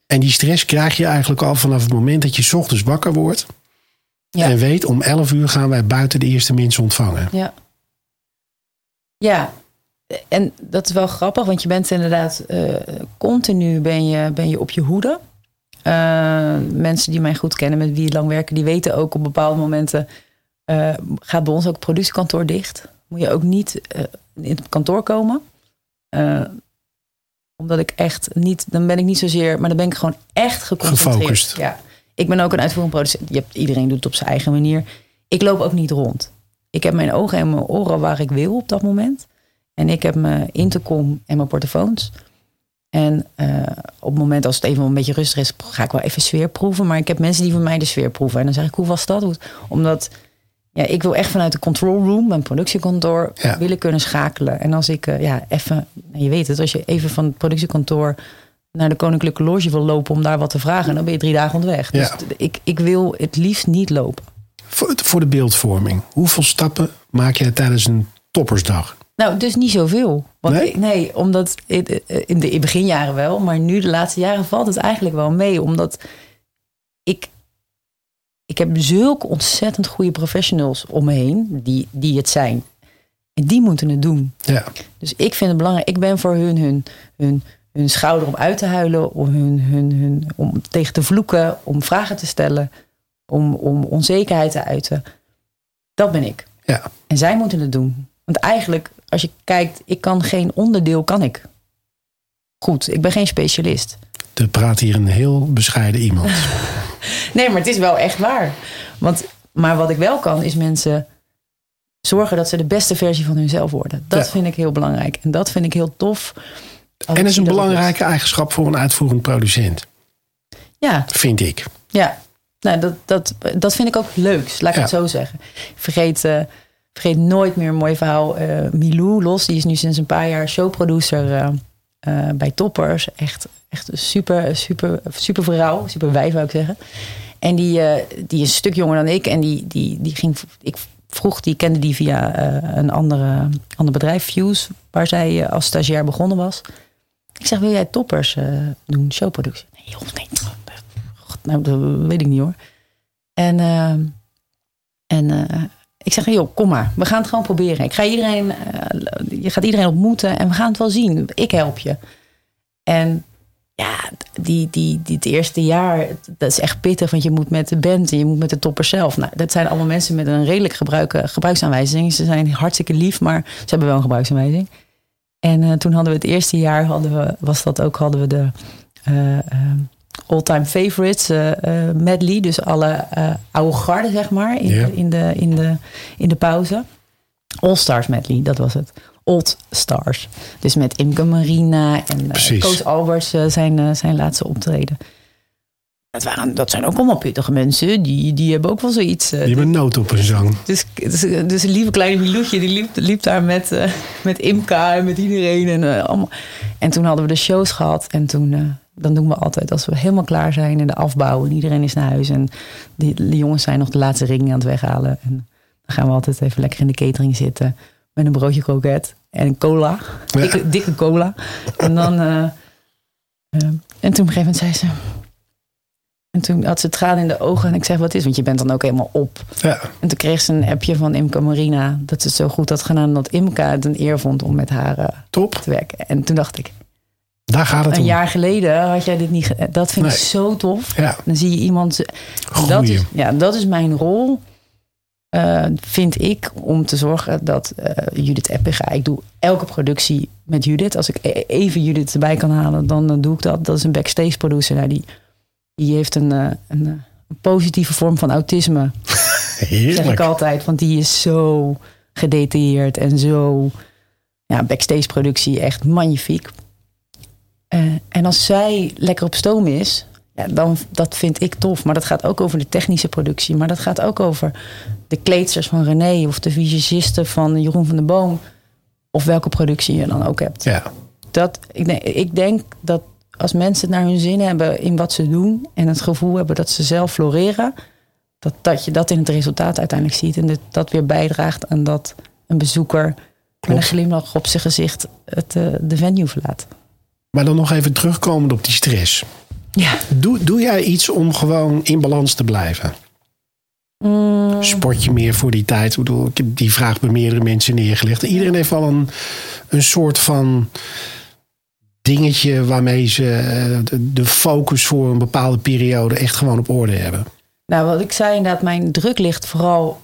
B: En die stress krijg je eigenlijk al vanaf het moment dat je 's ochtends wakker wordt.
C: Ja.
B: En weet, om 11 uur gaan wij buiten de eerste mensen ontvangen.
C: Ja. Ja, en dat is wel grappig, want je bent inderdaad eh, continu ben je, ben je op je hoede. Eh, mensen die mij goed kennen, met wie lang werken, die weten ook op bepaalde momenten eh, gaat bij ons ook het productiekantoor dicht. Moet je ook niet in het kantoor komen. Omdat ik echt niet, dan ben ik niet zozeer, maar dan ben ik gewoon echt geconcentreerd.
B: Gefocust.
C: Ja. Ik ben ook een uitvoerend producent. Je hebt, iedereen doet het op zijn eigen manier. Ik loop ook niet rond. Ik heb mijn ogen en mijn oren waar ik wil op dat moment. En ik heb mijn intercom en mijn portofoons. En eh, op het moment als het even een beetje rustig is, ga ik wel even sfeer proeven. Maar ik heb mensen die van mij de sfeer proeven. En dan zeg ik, hoe was dat? Omdat ja, ik wil echt vanuit de control room, mijn productiekantoor,
B: Ja.
C: willen kunnen schakelen. En als ik, eh, ja, even, nou, je weet het, als je even van het productiekantoor naar de Koninklijke Loge wil lopen om daar wat te vragen, dan ben je drie dagen onderweg. Dus ik, ik wil het liefst niet lopen.
B: Voor, voor de beeldvorming. Hoeveel stappen maak jij tijdens een toppersdag?
C: Nou, dus niet zoveel. Want
B: Nee?
C: ik- nee, omdat het- in de beginjaren wel, maar nu de laatste jaren valt het eigenlijk wel mee. Omdat ik, ik heb zulke ontzettend goede professionals om me heen die, die het zijn. En die moeten het doen.
B: Ja,
C: Dus ik vind het belangrijk. Ik ben voor hun, hun, hun, hun schouder om uit te huilen, om, hun, hun, hun, om tegen te vloeken, om vragen te stellen, om, om onzekerheid te uiten. Dat ben ik.
B: ja.
C: En zij moeten het doen. Want eigenlijk, als je kijkt, ik kan geen onderdeel, kan ik. Goed, ik ben geen specialist.
B: Er praat hier een heel bescheiden iemand.
C: Nee, maar het is wel echt waar. Want, maar wat ik wel kan, is mensen zorgen dat ze de beste versie van hunzelf worden. Dat
B: Ja.
C: vind ik heel belangrijk. En dat vind ik heel tof. Als
B: En is een belangrijke eigenschap voor een uitvoerend producent.
C: Ja,
B: Vind ik.
C: Ja, nou, dat, dat, dat vind ik ook leuks, laat ik
B: Ja.
C: het zo zeggen. Vergeet, eh, vergeet nooit meer een mooi verhaal. eh, Milou Los, die is nu sinds een paar jaar showproducer eh, bij Toppers. Echt, echt een super, super, super vrouw, super wijf zou ik zeggen. En die, die is een stuk jonger dan ik. En die, die, die ging, ik vroeg, die kende die via een andere, ander bedrijf, Fuse, waar zij als stagiair begonnen was. Ik zeg, wil jij Toppers doen, showproductie? Nee, joh, nee. Nou, dat weet ik niet hoor. En, en ik zeg, joh, kom maar. We gaan het gewoon proberen. Ik ga iedereen, eh, je gaat iedereen ontmoeten en we gaan het wel zien. Ik help je. En ja, die, die, die, het eerste jaar, dat is echt pittig. Want je moet met de band en je moet met de toppers zelf. Nou, dat zijn allemaal mensen met een redelijk gebruik, gebruiksaanwijzing. Ze zijn hartstikke lief, maar ze hebben wel een gebruiksaanwijzing. En eh, toen hadden we het eerste jaar, hadden we, was dat ook, hadden we de eh, all-time favorites eh, eh, medley. Dus alle eh, oude garden, zeg maar, in, in, de, in, de, in de pauze. All Stars medley, dat was het. Old Stars. Dus met Imke Marina en uh. Koos Albers zijn, zijn laatste optreden. Dat, waren, dat zijn ook allemaal pittige mensen. Die, die hebben ook wel zoiets.
B: Je bent nood op een zang.
C: dus, dus, dus een lieve kleine Miloetje, die liep, liep daar met, met Imka en met iedereen. En, allemaal. en toen hadden we de shows gehad. En toen, dan doen we altijd, als we helemaal klaar zijn en de afbouw en iedereen is naar huis. En die, de jongens zijn nog de laatste ring aan het weghalen. En dan gaan we altijd even lekker in de catering zitten. Met een broodje kroket en cola.
B: Ja.
C: Dikke, dikke cola. En dan... eh, eh, en toen op een gegeven moment zei ze... En toen had ze tranen in de ogen. En ik zeg, wat is? Want je bent dan ook helemaal op.
B: Ja,
C: En toen kreeg ze een appje van Imke Marina. Dat ze het zo goed had gedaan. Dat Imke het een eer vond om met haar eh, te werken. En toen dacht ik,
B: Daar gaat het
C: een
B: om.
C: jaar geleden had jij dit niet... Dat vind ik zo tof.
B: Ja,
C: Dan zie je iemand... Dat
B: groeien.
C: is, ja, dat is mijn rol. eh, vind ik om te zorgen dat eh, Judith Eppiga... Ik doe elke productie met Judith. Als ik e- even Judith erbij kan halen, dan eh, doe ik dat. Dat is een backstage producer. Nou, die, die heeft een, eh, een, eh, een positieve vorm van autisme. zeg ik
B: Heerlijk.
C: altijd. Want die is zo gedetailleerd en zo... Ja, backstage productie echt magnifiek. Eh, en als zij lekker op stoom is... Ja, dan, dat vind ik tof. Maar dat gaat ook over de technische productie. Maar dat gaat ook over de kleedsters van René... of de visagisten van Jeroen van der Boom... of welke productie je dan ook hebt.
B: Ja,
C: Dat, ik, denk, ik denk dat als mensen het naar hun zin hebben in wat ze doen... en het gevoel hebben dat ze zelf floreren... dat, dat je dat in het resultaat uiteindelijk ziet... en dat dat weer bijdraagt aan dat een bezoeker... met een glimlach op zijn gezicht het, eh, de venue verlaat.
B: Maar dan nog even terugkomend op die stress.
C: Ja.
B: Doe, doe jij iets om gewoon in balans te blijven?
C: Mm,
B: Sport je meer voor die tijd? Ik bedoel, ik heb die vraag bij meerdere mensen neergelegd. Iedereen heeft wel een, een soort van dingetje waarmee ze eh, de, de focus voor een bepaalde periode echt gewoon op orde hebben.
C: Nou, wat ik zei inderdaad, mijn druk ligt vooral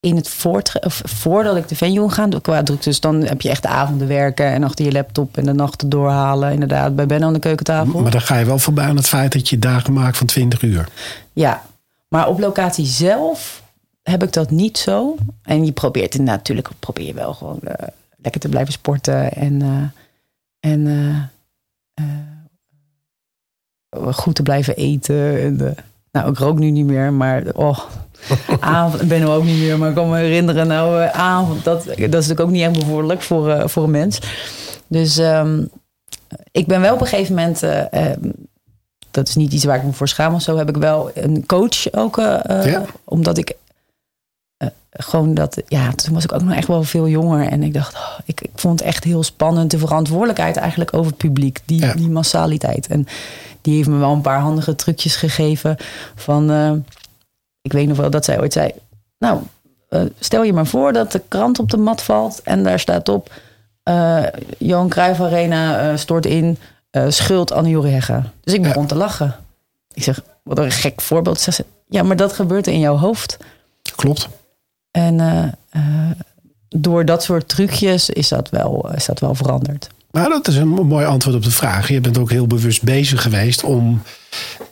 C: in het of voordat ik de venue ga. Qua druk, dus dan heb je echt de avonden werken en achter je laptop en de nachten doorhalen. Inderdaad, bij Ben aan de keukentafel.
B: Maar dan ga je wel voorbij aan het feit dat je dagen maakt van 20 uur.
C: Ja, maar op locatie zelf heb ik dat niet zo. En je probeert natuurlijk, probeer je wel gewoon eh, lekker te blijven sporten en, eh, en eh, goed te blijven eten. En, nou, ik rook nu niet meer, maar oh, avond, ik ben ook niet meer, maar ik kan me herinneren, nou, eh, avond, dat, dat is natuurlijk ook niet echt bevorderlijk voor, eh, voor een mens. Dus, ehm, ik ben wel op een gegeven moment. eh, dat is niet iets waar ik me voor schaam of zo. Heb ik wel een coach ook.
B: Ja?
C: Omdat ik. gewoon dat. Ja, toen was ik ook nog echt wel veel jonger. En ik dacht. oh, ik, ik vond het echt heel spannend. De verantwoordelijkheid eigenlijk over het publiek. Die,
B: Ja.
C: die massaliteit. En die heeft me wel een paar handige trucjes gegeven. Van. eh, ik weet nog wel dat zij ooit zei. Nou, eh, stel je maar voor dat de krant op de mat valt. En daar staat op. eh Johan Cruijff Arena stort in. schuld Anne Jurie Hegge. Dus ik begon te lachen. Ik zeg, wat een gek voorbeeld. Zeg ze, ja, maar dat gebeurt in jouw hoofd.
B: Klopt.
C: En door dat soort trucjes is dat wel, is dat wel veranderd.
B: Nou, dat is een mooi antwoord op de vraag. Je bent ook heel bewust bezig geweest om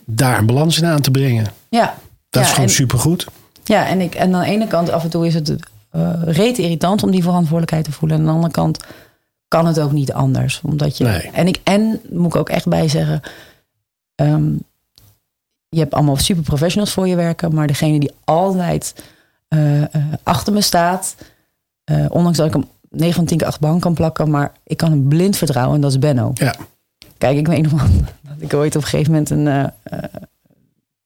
B: daar een balans in aan te brengen.
C: Ja,
B: Dat is gewoon
C: en,
B: supergoed.
C: Ja, en, ik, en aan de ene kant af en toe is het eh reet irritant om die verantwoordelijkheid te voelen. En aan de andere kant kan het ook niet anders. Omdat je,
B: Nee.
C: en, ik, en moet ik ook echt bij zeggen. ehm, je hebt allemaal super professionals voor je werken. Maar degene die altijd eh, eh, achter me staat. ondanks dat ik hem 9 van 10 keer acht bank kan plakken. Maar ik kan hem blind vertrouwen en dat is Benno.
B: Ja.
C: Kijk, ik weet nog wel dat ik ooit op een gegeven moment een. eh, eh,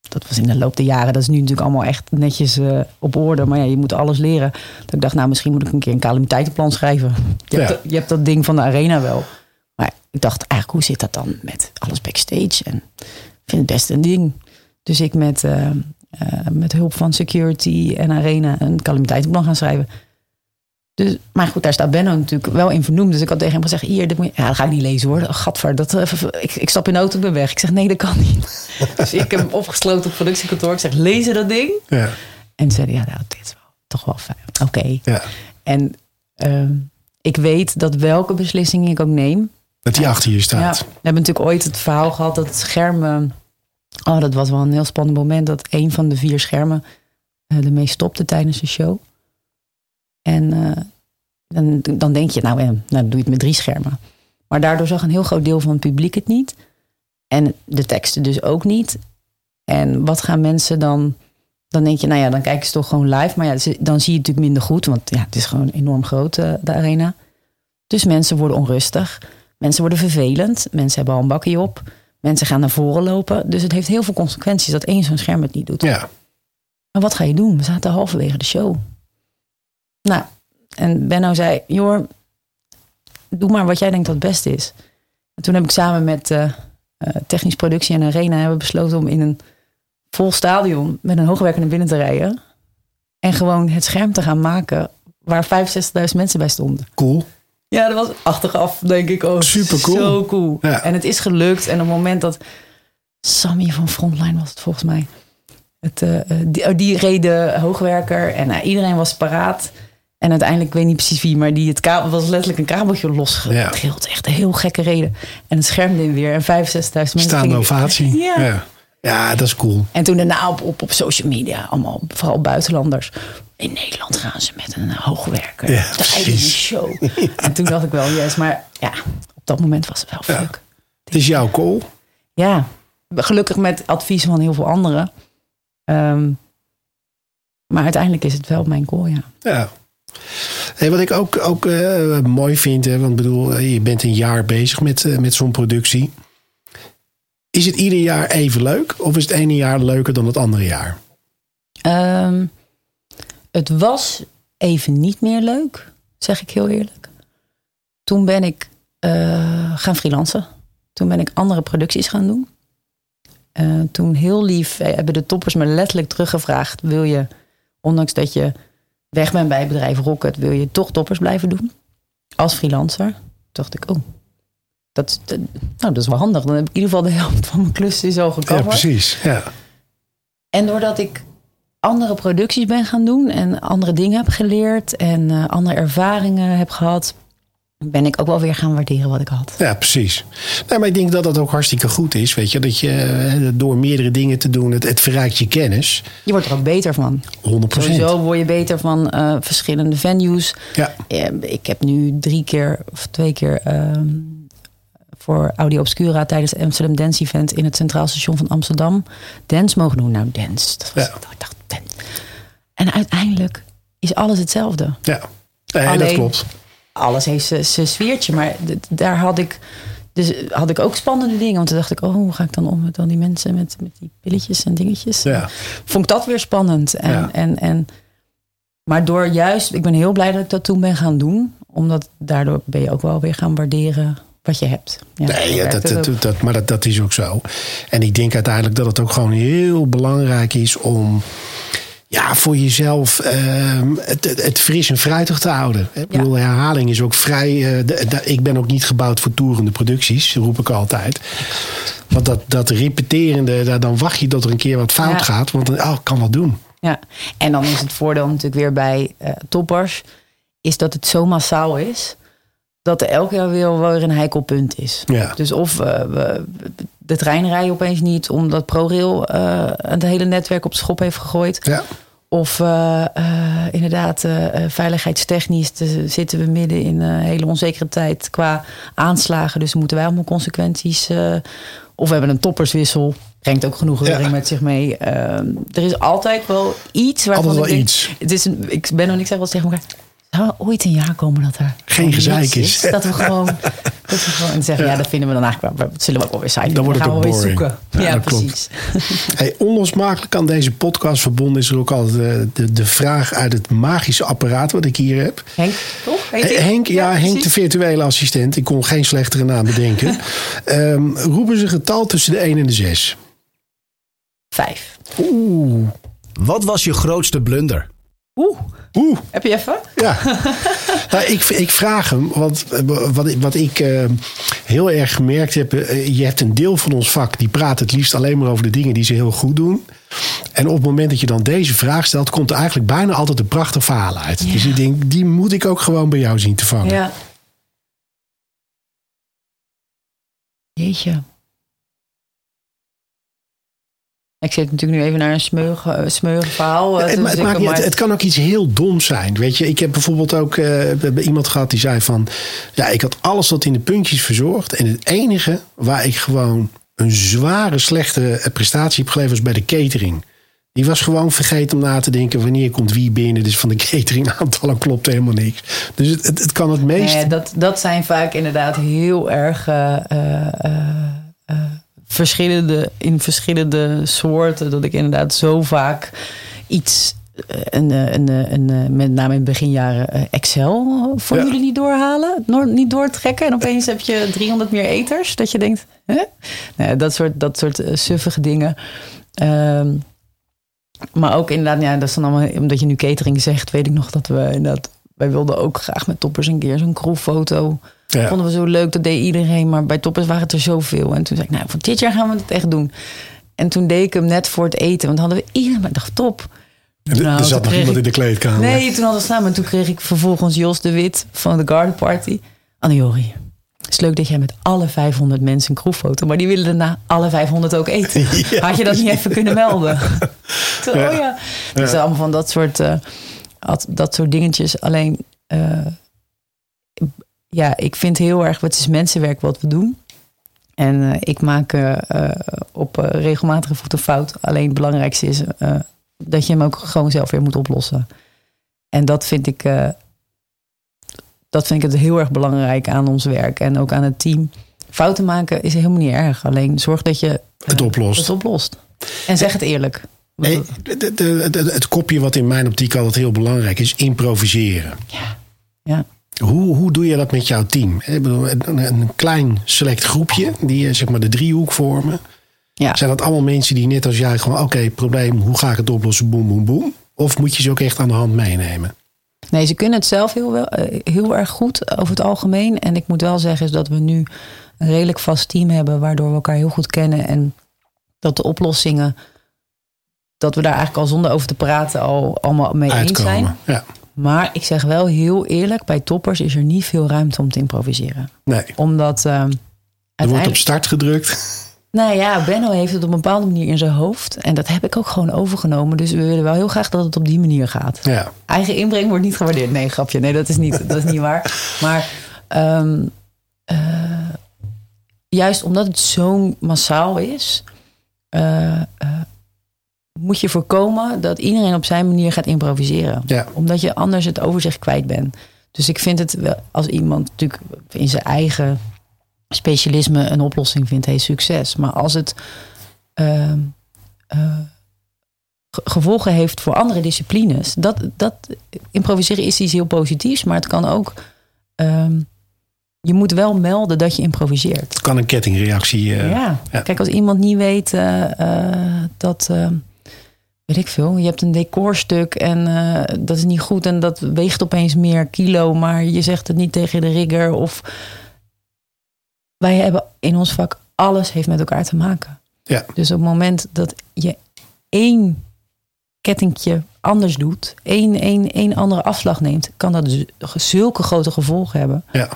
C: dat was in de loop der jaren. Dat is nu natuurlijk allemaal echt netjes eh, op orde. Maar ja, je moet alles leren. Dat ik dacht, nou, misschien moet ik een keer een calamiteitenplan schrijven. Je, hebt,
B: Ja.
C: dat- je hebt dat ding van de arena wel. Maar ik dacht eigenlijk, hoe zit dat dan met alles backstage? En ik vind het best een ding. Dus ik met, met hulp van security en arena een calamiteitenplan gaan schrijven. Dus, maar goed, daar staat Benno natuurlijk wel in vernoemd. Dus ik had tegen hem gezegd, hier, dit moet je... Ja, dat ga ik niet lezen hoor. Gadver, dat, eh, ik, ik stap in de auto en ben weg. Ik zeg, nee, dat kan niet. dus ik heb hem opgesloten op productiekantoor. Ik zeg, lezen dat ding?
B: Ja.
C: En ze zeiden, ja, nou, dit is wel, toch wel fijn. Oké.
B: ja.
C: En ehm, ik weet dat welke beslissing ik ook neem...
B: Dat die achter je
C: Ja,
B: staat.
C: we hebben natuurlijk ooit het verhaal gehad dat het scherm... eh, Oh, dat was wel een heel spannend moment. Dat een van de vier schermen eh, ermee stopte tijdens de show. En eh, dan, dan denk je, nou, eh, nou dan doe je het met drie schermen. Maar daardoor zag een heel groot deel van het publiek het niet. En de teksten dus ook niet. En wat gaan mensen dan... Dan denk je, nou ja, dan kijken ze toch gewoon live. Maar ja, dan zie je het natuurlijk minder goed. Want ja, het is gewoon enorm groot, eh, de arena. Dus mensen worden onrustig. Mensen worden vervelend. Mensen hebben al een bakkie op. Mensen gaan naar voren lopen. Dus het heeft heel veel consequenties dat één zo'n scherm het niet doet.
B: Ja.
C: Maar wat ga je doen? We zaten halverwege de show. Nou, en Benno zei, joh, doe maar wat jij denkt dat het beste is. En toen heb ik samen met eh, eh, technisch productie en arena hebben besloten om in een vol stadion met een hoogwerker naar binnen te rijden. En gewoon het scherm te gaan maken waar 65.000 mensen bij stonden.
B: Cool.
C: Ja, dat was achteraf, denk ik ook.
B: Supercool.
C: Zo cool.
B: Ja.
C: En het is gelukt. En op het moment dat Sammy van Frontline was het volgens mij. Het, eh, die, oh, die reed de hoogwerker en iedereen was paraat. En uiteindelijk, ik weet niet precies wie, maar die het kabel was letterlijk een kabeltje losgetrild. Echt een heel gekke reden. En het schermde in weer en 65.000 mensen.
B: Staande ovatie.
C: Ja.
B: ja. Ja, dat is cool.
C: En toen daarna op, op, op social media, allemaal, vooral buitenlanders. In Nederland gaan ze met een hoogwerker.
B: Ja,
C: een show. En toen dacht ik wel, yes, maar ja, op dat moment was het wel fuck.
B: Het is jouw call.
C: Ja, gelukkig met advies van heel veel anderen. Ehm, maar uiteindelijk is het wel mijn goal, ja.
B: Ja. Wat ik ook, ook eh, mooi vind, hè, want bedoel, eh, je bent een jaar bezig met, eh, met zo'n productie. Is het ieder jaar even leuk? Of is het ene jaar leuker dan het andere jaar?
C: Ehm, het was even niet meer leuk, zeg ik heel eerlijk. Toen ben ik gaan freelancen. Toen ben ik andere producties gaan doen. Toen heel lief hebben de toppers me letterlijk teruggevraagd: wil je, ondanks dat je weg bent bij het bedrijf Rocket, wil je toch toppers blijven doen? Als freelancer. Dacht ik, oh, dat, dat- nou, dat is wel handig. Dan heb ik in ieder geval de helft van mijn klussen is al
B: Ja,
C: gecoverd.
B: precies. Ja.
C: En doordat ik andere producties ben gaan doen en andere dingen heb geleerd en eh, andere ervaringen heb gehad, ben ik ook wel weer gaan waarderen wat ik had.
B: ja, precies. Nou, maar ik denk dat dat ook hartstikke goed is. Weet je, dat je eh, door meerdere dingen te doen, het, het verrijkt je kennis.
C: Je wordt er ook beter van.
B: 100%
C: Sowieso word je beter van eh, verschillende venues.
B: Ja,
C: Eh, ik heb nu drie keer of twee keer ehm, voor Audio Obscura tijdens het Amsterdam Dance Event in het Centraal Station van Amsterdam dance mogen doen. Nou, dance. Dat was,
B: Ja.
C: Ik dacht, dance. En uiteindelijk is alles hetzelfde.
B: ja. Nee, dat
C: Alleen-
B: klopt.
C: Alles heeft zijn- sfeertje. Maar daar had ik Dus had ik ook spannende dingen. Want toen dacht ik, oh, hoe ga ik dan om met al die mensen met, met die pilletjes en dingetjes?
B: Ja.
C: Vond ik dat weer spannend. En,
B: Ja.
C: en, en, maar door juist, ik ben heel blij dat ik dat toen ben gaan doen. Omdat daardoor ben je ook wel weer gaan waarderen wat je hebt. Ja,
B: Nee, ja, dat, dat, dat, maar dat, dat is ook zo. En ik denk uiteindelijk dat het ook gewoon heel belangrijk is om ja, voor jezelf ehm, het, het, fris en fruitig te houden. Ik bedoel, herhaling is ook vrij. eh, de- de- ik ben ook niet gebouwd voor toerende producties, roep ik altijd. Want dat, dat repeterende, daar- dan wacht je tot er een keer wat fout
C: Ja.
B: gaat. Want dan, oh, kan wat doen.
C: Ja, en dan is het voordeel natuurlijk weer bij eh, toppers, is dat het zo massaal is, dat er elk jaar weer weer een heikel punt is.
B: Ja.
C: Dus of eh, we, de trein rijden opeens niet, omdat ProRail eh, het hele netwerk op de schop heeft gegooid.
B: Ja.
C: Of eh, inderdaad, veiligheidstechnisch eh, zitten we midden in een hele onzekere tijd qua aanslagen. Dus moeten wij allemaal consequenties. of we hebben een topperswissel. Brengt ook genoeg reuring
B: Ja.
C: met zich mee. Er is altijd wel iets waarvan
B: Altijd wel
C: ik denk,
B: iets.
C: Het is een, ik ben nog niks zeg wel tegen elkaar. Zou er ooit een jaar komen dat er
B: Geen gezeik is.
C: Dat we gewoon, dat we gewoon zeggen, ja. dat vinden we dan eigenlijk wel. Dat zullen we ook wel weer saai
B: Dan wordt het
C: gaan we
B: ook
C: weer zoeken.
B: Ja,
C: precies.
B: Hey, onlosmakelijk aan deze podcast verbonden is er ook altijd eh, de, de vraag uit het magische apparaat wat ik hier heb.
C: Henk, toch? Heet?
B: Henk, ja, Henk de virtuele assistent. Ik kon geen slechtere naam bedenken. Ehm, roepen ze een getal tussen de 1 en de 6.
C: Vijf.
B: Oeh.
D: Wat was je grootste blunder?
C: Oeh,
B: Oeh.
C: heb je even?
B: Ja. nou, ik, ik vraag hem, want wat, ik- wat ik eh, heel erg gemerkt heb. eh, je hebt een deel van ons vak die praat het liefst alleen maar over de dingen die ze heel goed doen. En op het moment dat je dan deze vraag stelt, komt er eigenlijk bijna altijd een prachtig verhaal uit. Dus ik denk, die moet ik ook gewoon bij jou zien te vangen.
C: Ja. Jeetje. Ik zit natuurlijk nu even naar een smeuig, eh, verhaal. eh,
B: Het,
C: maar
B: het kan ook iets heel doms zijn. Weet je, ik heb bijvoorbeeld ook eh, iemand gehad die zei van... Ja, ik had alles tot in de puntjes verzorgd. En het enige waar ik gewoon een zware, slechte prestatie heb geleverd... was bij de catering. Die was gewoon vergeten om na te denken... wanneer komt wie binnen. Dus van de catering aantallen klopt helemaal niks. Dus het, het, het kan het meest...
C: Nee, dat, dat zijn vaak inderdaad heel erg verschillende, in verschillende soorten. Dat ik inderdaad zo vaak iets. Een, eh, een, eh, een, eh, met name in het beginjaren Excel voor
B: Ja.
C: jullie niet doorhalen, niet doortrekken. En opeens heb je 300 meer eters. Dat je denkt, hè? Nee, dat soort, dat soort suffige dingen. Ehm, maar ook inderdaad, ja, dat is dan allemaal, omdat je nu catering zegt, weet ik nog dat we inderdaad, wij wilden ook graag met toppers een keer zo'n crewfoto.
B: Ja.
C: Vonden we zo leuk, dat deed iedereen, maar bij toppers waren het er zoveel. En toen zei ik, nou, voor dit jaar gaan we het echt doen. En toen deed ik hem net voor het eten, want hadden we iedereen, ik dacht, top.
B: En er-
C: Nou,
B: er zat nog iemand in de kleedkamer.
C: Nee, toen hadden we samen. En toen kreeg ik vervolgens Jos de Wit van de Garden Party. Anne-Jori, het is leuk dat jij met alle 500 mensen een crewfoto... maar die willen daarna alle 500 ook eten.
B: Ja,
C: Had je dat niet even kunnen melden? Toen,
B: Ja.
C: Oh ja. Dus allemaal van dat soort, eh, dat soort dingetjes. Alleen, eh, ja, ik vind heel erg... Het is mensenwerk wat we doen. En eh, ik maak eh, op regelmatige voet een fout. Alleen het belangrijkste is dat je hem ook gewoon zelf weer moet oplossen. En dat vind ik, dat vind ik het heel erg belangrijk aan ons werk en ook aan het team. Fouten maken is helemaal niet erg. Alleen zorg dat je
B: Het oplost.
C: het oplost. En zeg het eerlijk.
B: De- de- de- het kopje wat in mijn optiek altijd heel belangrijk is, improviseren.
C: ja. ja.
B: Hoe, hoe doe je dat met jouw team? Ik bedoel, Een, een klein select groepje, die eh, zeg maar de driehoek vormen.
C: Ja.
B: Zijn dat allemaal mensen die net als jij gewoon, oké, probleem, hoe ga ik het oplossen, boem, boem, boem? Of moet je ze ook echt aan de hand meenemen?
C: Nee, ze kunnen het zelf heel, wel, eh, heel erg goed over het algemeen. En ik moet wel zeggen is dat we nu een redelijk vast team hebben... waardoor we elkaar heel goed kennen. En dat de oplossingen... dat we daar eigenlijk al zonder over te praten al allemaal mee eens zijn.
B: Ja,
C: Maar ik zeg wel heel eerlijk... bij toppers is er niet veel ruimte om te improviseren.
B: nee.
C: Omdat...
B: Er wordt op start gedrukt.
C: Nou ja, Benno heeft het op een bepaalde manier in zijn hoofd. En dat heb ik ook gewoon overgenomen. Dus we willen wel heel graag dat het op die manier gaat.
B: Ja,
C: Eigen inbreng wordt niet gewaardeerd. Nee, grapje. Nee, dat is niet, dat is niet waar. Maar ehm, eh, juist omdat het zo massaal is... eh, eh, moet je voorkomen dat iedereen op zijn manier gaat improviseren.
B: Ja.
C: Omdat je anders het overzicht kwijt bent. Dus ik vind het wel, als iemand natuurlijk in zijn eigen specialisme een oplossing vindt, heeft succes. Maar als het ehm, eh, ge- gevolgen heeft voor andere disciplines, dat, dat improviseren is iets heel positiefs, maar het kan ook. ehm, je moet wel melden dat je improviseert.
B: Het kan een kettingreactie. eh,
C: ja.
B: ja.
C: kijk, als iemand niet weet eh, dat. Weet ik veel, je hebt een decorstuk en eh, dat is niet goed en dat weegt opeens meer kilo, maar je zegt het niet tegen de rigger. Of wij hebben in ons vak alles heeft met elkaar te maken.
B: Ja.
C: Dus op het moment dat je één kettingje anders doet, één, één, één andere afslag neemt, kan dat z- zulke grote gevolgen hebben.
B: ja.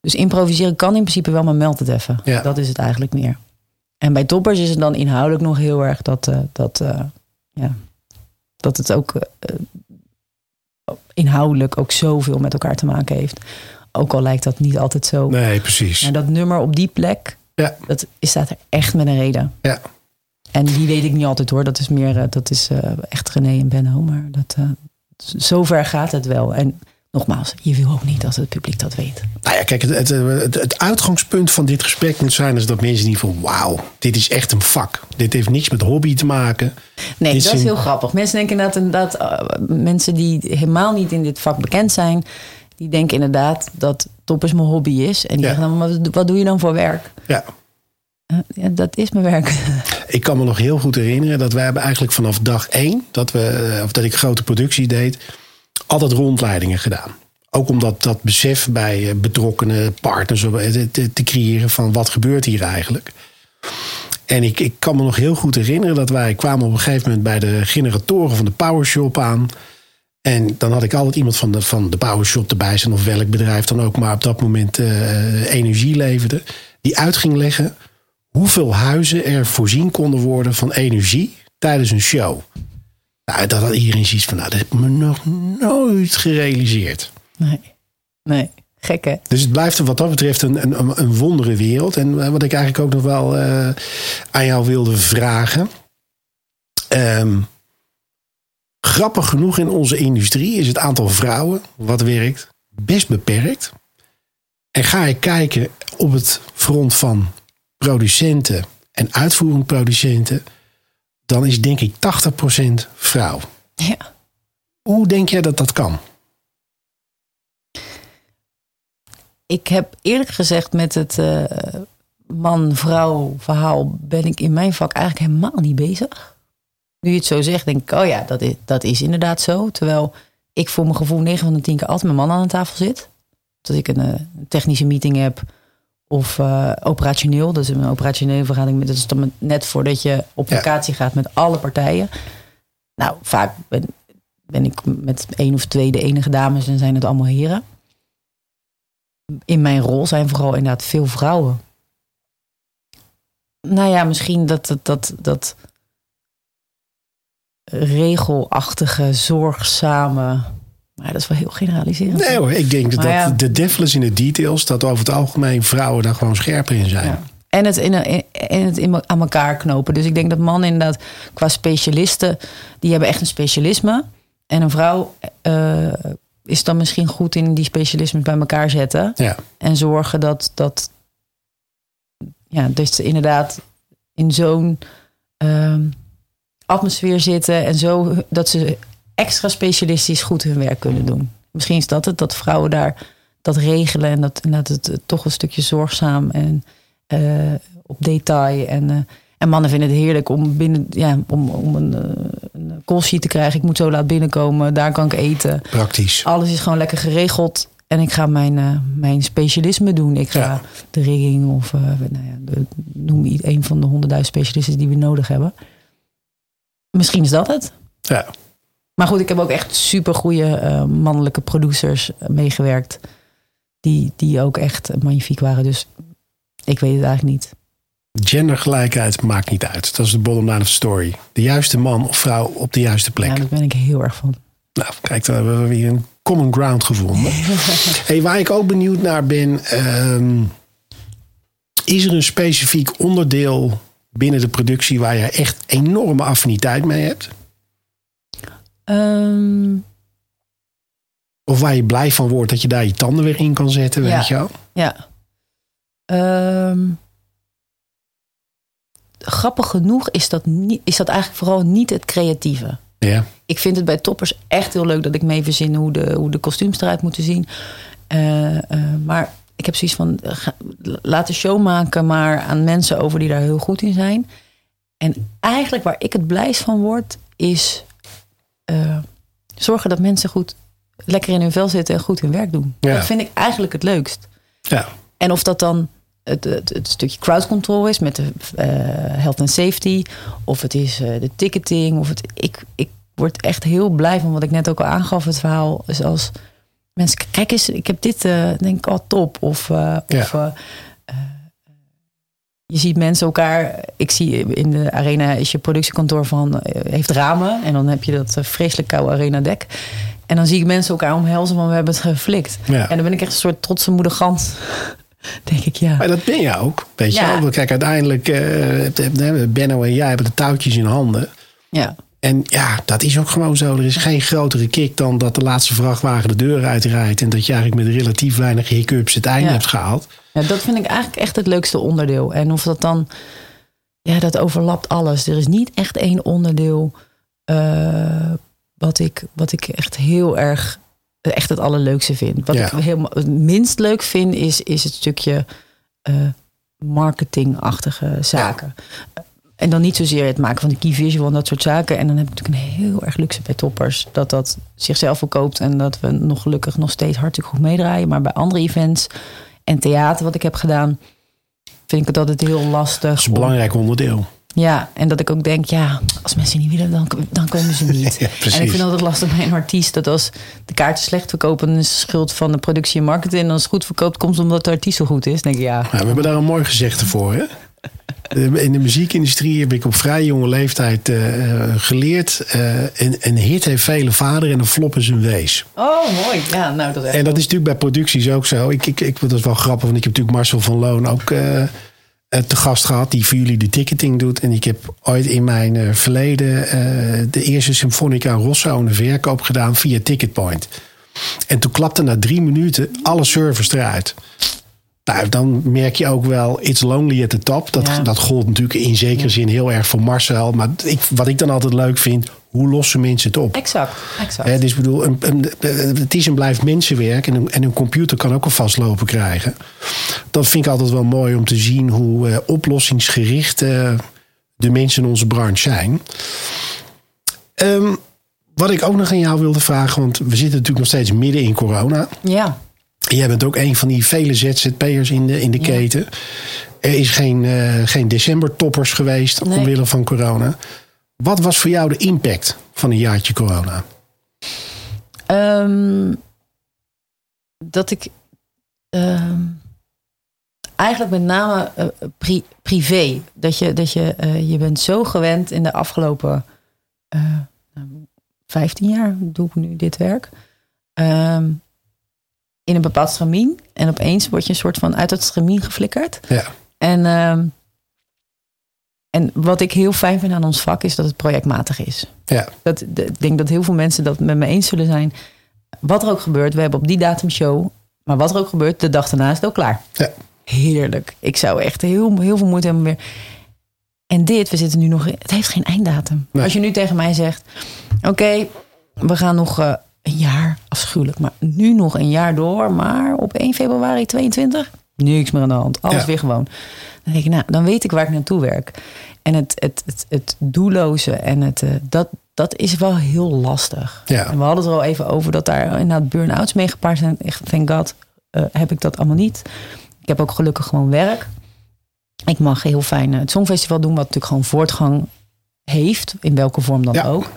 C: Dus improviseren kan in principe wel, maar meld het even.
B: Ja.
C: Dat is het eigenlijk meer. En bij toppers is het dan inhoudelijk nog heel erg dat, eh, dat, eh, ja, dat het ook eh, inhoudelijk ook zoveel met elkaar te maken heeft. Ook al lijkt dat niet altijd zo.
B: Nee, precies.
C: Maar dat nummer op die plek,
B: Ja.
C: dat is, staat er echt met een reden.
B: Ja.
C: En die weet ik niet altijd hoor. Dat is meer, eh, dat is eh, echt René en Benno. Maar dat, eh, zover gaat het wel. En nogmaals, je wil ook niet dat het publiek dat weet.
B: Nou ja, kijk, het, het, het, uitgangspunt van dit gesprek moet zijn is dat mensen niet van wauw, dit is echt een vak. Dit heeft niks met hobby te maken.
C: Nee,
B: Dit
C: dat is
B: een-
C: heel grappig. Mensen denken inderdaad, inderdaad eh, mensen die helemaal niet in dit vak bekend zijn, die denken inderdaad dat toppers mijn hobby is. En die
B: Ja.
C: zeggen dan, wat doe je dan voor werk?
B: Ja,
C: Eh, Ja, dat is mijn werk.
B: ik kan me nog heel goed herinneren dat wij hebben eigenlijk vanaf dag één, dat, we, eh, of dat ik grote productie deed, altijd rondleidingen gedaan. Ook om dat, dat besef bij eh, betrokkenen partners eh, te, te, creëren van wat gebeurt hier eigenlijk. En ik, ik kan me nog heel goed herinneren dat wij kwamen op een gegeven moment bij de generatoren van de Powershop aan. En dan had ik altijd iemand van de, van de Powershop erbij zijn, of welk bedrijf dan ook, maar op dat moment eh, energie leverde. Die uit ging leggen hoeveel huizen er voorzien konden worden van energie tijdens een show. Nou, dat had iedereen zoiets van, nou, dat heb ik me nog nooit gerealiseerd.
C: Nee, nee, gek hè?
B: Dus het blijft wat dat betreft een, een, een wondere wereld. En eh, wat ik eigenlijk ook nog wel eh, aan jou wilde vragen. Ehm, grappig genoeg in onze industrie is het aantal vrouwen wat werkt best beperkt. En ga ik kijken op het front van producenten en uitvoerend producenten, dan is denk ik 80% vrouw.
C: Ja.
B: Hoe denk jij dat dat kan?
C: Ik heb eerlijk gezegd met het eh, man-vrouw verhaal ben ik in mijn vak eigenlijk helemaal niet bezig. Nu je het zo zegt, denk ik, oh ja, dat is, dat is inderdaad zo. Terwijl ik voor mijn gevoel 9 van de 10 keer altijd met man aan de tafel zit. Dat ik een, eh, een technische meeting heb of eh, operationeel. Dus een operationele vergadering. Dat is dan net voordat je op
B: Ja.
C: locatie gaat met alle partijen. Nou, vaak ben, ben ik met één of twee de enige dames en zijn het allemaal heren in mijn rol zijn vooral inderdaad veel vrouwen. Nou ja, misschien dat dat, dat, dat regelachtige, zorgzame. Maar dat is wel heel generaliserend.
B: Nee hoor, ik denk dat
C: ja.
B: de devil is in de details. Dat over het algemeen vrouwen daar gewoon scherper in zijn.
C: Ja. En het, in, en het in, aan elkaar knopen. Dus ik denk dat mannen inderdaad qua specialisten, die hebben echt een specialisme. En een vrouw eh, is dan misschien goed in die specialismes bij elkaar zetten.
B: Ja.
C: En zorgen dat, dat, ja, dat ze inderdaad in zo'n ehm, atmosfeer zitten. En zo dat ze extra specialistisch goed hun werk kunnen doen. Misschien is dat het, dat vrouwen daar dat regelen. En dat, en dat het toch een stukje zorgzaam en eh, op detail. En, eh, en mannen vinden het heerlijk om, binnen, ja, om, om een, eh, een callsheet te krijgen. Ik moet zo laat binnenkomen, daar kan ik eten.
B: Praktisch.
C: Alles is gewoon lekker geregeld. En ik ga mijn, mijn specialisme doen. Ik ga
B: Ja.
C: de rigging of eh, nou ja, de, noem iets, een van de honderdduizend specialisten die we nodig hebben. Misschien is dat het.
B: Ja.
C: Maar goed, ik heb ook echt super goede mannelijke producers eh, meegewerkt. Die, die ook echt magnifiek waren. Dus ik weet het eigenlijk niet.
B: Gendergelijkheid maakt niet uit. Dat is de bottom line of story. De juiste man of vrouw op de juiste plek.
C: Ja, daar ben ik heel erg van.
B: Nou, kijk, dan hebben we weer een common ground gevonden. hey, waar ik ook benieuwd naar ben. ehm, is er een specifiek onderdeel binnen de productie waar je echt enorme affiniteit mee hebt?
C: Ehm,
B: Of waar je blij van wordt dat je daar je tanden weer in kan zetten, weet
C: Ja.
B: je wel?
C: ja. Ehm, grappig genoeg is dat, niet, is dat eigenlijk vooral niet het creatieve.
B: Ja.
C: Ik vind het bij toppers echt heel leuk dat ik mee verzin hoe de, hoe de kostuums eruit moeten zien. Eh, eh, maar ik heb zoiets van, uh, ga, laat de show maken maar aan mensen over die daar heel goed in zijn. En eigenlijk waar ik het blijst van word, is uh, zorgen dat mensen goed lekker in hun vel zitten en goed hun werk doen. Ja. Dat vind ik eigenlijk het leukst.
B: Ja.
C: En of dat dan het, het, het stukje crowd control is met de uh, health and safety, of het is uh, de ticketing, of het. Ik, ik word echt heel blij van wat ik net ook al aangaf, het verhaal. is als mensen, kijk eens, ik heb dit, denk ik, al top. Of, ja. of je ziet mensen elkaar. Ik zie in de arena is je productiekantoor van heeft ramen. En dan heb je dat vreselijk koude arena dek. En dan zie ik mensen elkaar omhelzen van we hebben het geflikt.
B: Ja.
C: En dan ben ik echt een soort trotse moedergans. Denk ik, ja.
B: Maar dat ben je ook. Weet je
C: Ja.
B: wel? Kijk, uiteindelijk, uh, Benno en jij hebben de touwtjes in handen.
C: Ja.
B: En ja, dat is ook gewoon zo. Er is geen grotere kick dan dat de laatste vrachtwagen de deur uitrijdt. En dat je eigenlijk met relatief weinig hiccups het einde
C: Ja.
B: hebt gehaald.
C: ja, dat vind ik eigenlijk echt het leukste onderdeel. En of dat dan, ja, dat overlapt alles. Er is niet echt één onderdeel uh, wat, ik, wat ik echt heel erg, echt het allerleukste vind. Wat
B: Ja.
C: ik helemaal het minst leuk vind, is, is het stukje uh, marketingachtige zaken. En dan niet zozeer het maken van de key visual en dat soort zaken. En dan heb ik natuurlijk een heel erg luxe bij toppers. Dat dat zichzelf verkoopt en dat we nog gelukkig nog steeds hartstikke goed meedraaien. Maar bij andere events en theater wat ik heb gedaan, vind ik het altijd heel lastig.
B: Dat is een belangrijk onderdeel.
C: Ja, en dat ik ook denk, ja, als mensen niet willen, dan, dan komen ze niet.
B: Ja,
C: en ik vind het altijd lastig bij een artiest dat als de kaarten slecht verkopen, dan is het schuld van de productie en marketing. En als het goed verkoopt, komt het omdat de artiest zo goed is. Dan denk ik, ja.
B: Nou, we hebben daar een mooi gezegde voor. Hè? In de muziekindustrie heb ik op vrij jonge leeftijd uh, geleerd. Uh, een, een, hit heeft vele vader en een flop is een wees.
C: Oh, mooi. Ja, nou, dat is
B: en dat is natuurlijk bij producties ook zo. Ik, ik, ik, dat is wel grappig, want ik heb natuurlijk Marcel van Loon ook uh, te gast gehad. Die voor jullie de ticketing doet. En ik heb ooit in mijn verleden de eerste Symfonica Rosso de verkoop gedaan via Ticketpoint. En toen klapte na drie minuten alle servers eruit. Nou, dan merk je ook wel It's Lonely at the Top. Dat,
C: Ja.
B: dat gold natuurlijk in zekere zin heel erg voor Marcel. Maar ik, wat ik dan altijd leuk vind, hoe lossen mensen het op?
C: Exact, exact.
B: Dus bedoel, een, een, het is en blijft mensenwerk. En een, en een computer kan ook een vastlopen krijgen. Dat vind ik altijd wel mooi om te zien hoe uh, oplossingsgericht uh, de mensen in onze branche zijn. Um, wat ik ook nog aan jou wilde vragen, want we zitten natuurlijk nog steeds midden in corona.
C: Ja.
B: Jij bent ook een van die vele ZZP'ers in de, in de
C: Ja.
B: keten. Er is geen, uh, geen december-toppers geweest
C: Nee.
B: omwille van corona. Wat was voor jou de impact van een jaartje corona?
C: Um, dat ik um, eigenlijk met name uh, pri privé. Dat je, dat je, uh, je bent zo gewend in de afgelopen uh, 15 jaar doe ik nu dit werk. Um, in een bepaald stramien. En opeens word je een soort van uit het stramien geflikkerd.
B: Ja.
C: En, um, en wat ik heel fijn vind aan ons vak is dat het projectmatig is.
B: Ja.
C: Dat, de, ik denk dat heel veel mensen dat met me eens zullen zijn. Wat er ook gebeurt, we hebben op die datum show. Maar wat er ook gebeurt, de dag daarna is het ook klaar.
B: Ja.
C: Heerlijk. Ik zou echt heel, heel veel moeite hebben weer. En dit, we zitten nu nog in, het heeft geen einddatum.
B: Nee.
C: Als je nu tegen mij zegt, oké, okay, we gaan nog uh, een jaar, afschuwelijk, maar nu nog een jaar door. Maar op 1 februari 22, niks meer aan de hand. Alles
B: Ja.
C: weer gewoon. Dan denk ik, nou, dan weet ik waar ik naartoe werk. En het, het, het, het doelloze en het, uh, dat, dat is wel heel lastig.
B: Ja.
C: En we hadden het er al even over dat daar inderdaad burn-outs mee gepaard zijn. Echt, thank god, uh, heb ik dat allemaal niet. Ik heb ook gelukkig gewoon werk. Ik mag heel fijn het Songfestival doen, wat natuurlijk gewoon voortgang heeft, in welke vorm dan
B: Ja.
C: ook.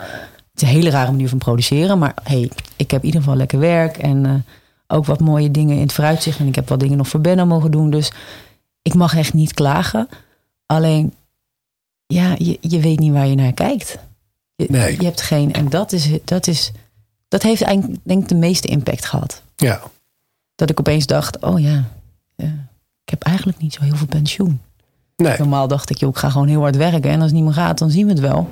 C: Het is een hele rare manier van produceren, maar hey, ik heb in ieder geval lekker werk en uh, ook wat mooie dingen in het vooruitzicht. En ik heb wat dingen nog voor Benno mogen doen, dus ik mag echt niet klagen. Alleen, ja, je, je weet niet waar je naar kijkt. Je,
B: Nee.
C: je hebt geen, en dat is, dat is, dat heeft eigenlijk denk ik de meeste impact gehad.
B: Ja.
C: Dat ik opeens dacht, oh ja, ja ik heb eigenlijk niet zo heel veel pensioen.
B: Nee.
C: Normaal dacht ik, joh, ik ga gewoon heel hard werken. En als het niet meer gaat, dan zien we het wel.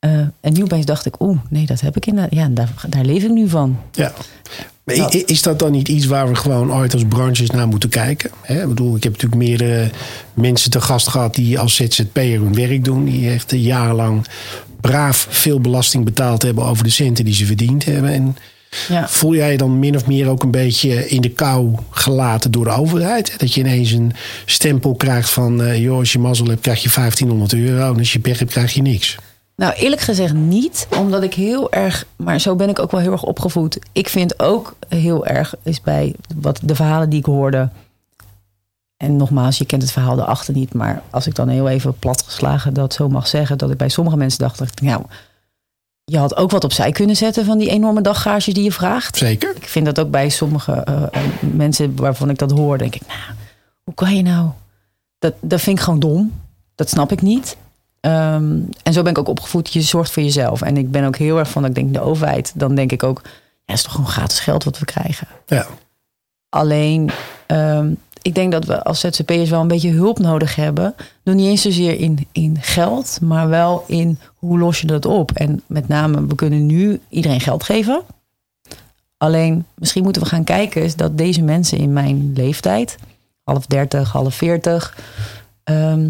C: Uh, en nu opeens dacht ik, oeh, nee, dat heb ik inderdaad. Ja, daar, daar leef ik nu van.
B: Ja. Maar Is dat dan niet iets waar we gewoon ooit als branches naar moeten kijken? Hè? Ik bedoel, ik heb natuurlijk meerdere mensen te gast gehad die als ZZP'er hun werk doen. Die echt jarenlang braaf veel belasting betaald hebben over de centen die ze verdiend hebben. En
C: Ja.
B: voel jij je dan min of meer ook een beetje in de kou gelaten door de overheid? Dat je ineens een stempel krijgt van, eh, joh, als je mazzel hebt krijg je 1500 euro. En als je pech hebt krijg je niks.
C: Nou, eerlijk gezegd niet, omdat ik heel erg, maar zo ben ik ook wel heel erg opgevoed. Ik vind ook heel erg, is bij wat de verhalen die ik hoorde. En nogmaals, je kent het verhaal erachter niet, maar als ik dan heel even platgeslagen dat zo mag zeggen, dat ik bij sommige mensen dacht, nou, je had ook wat opzij kunnen zetten van die enorme daggages die je vraagt.
B: Zeker?
C: Ik vind dat ook bij sommige eh, eh, mensen waarvan ik dat hoor, denk ik, nou, hoe kan je nou? Dat, dat vind ik gewoon dom. Dat snap ik niet. Ehm, en zo ben ik ook opgevoed. Je zorgt voor jezelf. En ik ben ook heel erg van, ik denk de overheid, dan denk ik ook, ja, het is toch gewoon gratis geld wat we krijgen.
B: Ja.
C: Alleen, ehm, ik denk dat we als ZZP'ers wel een beetje hulp nodig hebben. Nog niet eens zozeer in, in geld, maar wel in hoe los je dat op. En met name, we kunnen nu iedereen geld geven. Alleen, misschien moeten we gaan kijken is dat deze mensen in mijn leeftijd, half 30, half 40, ehm,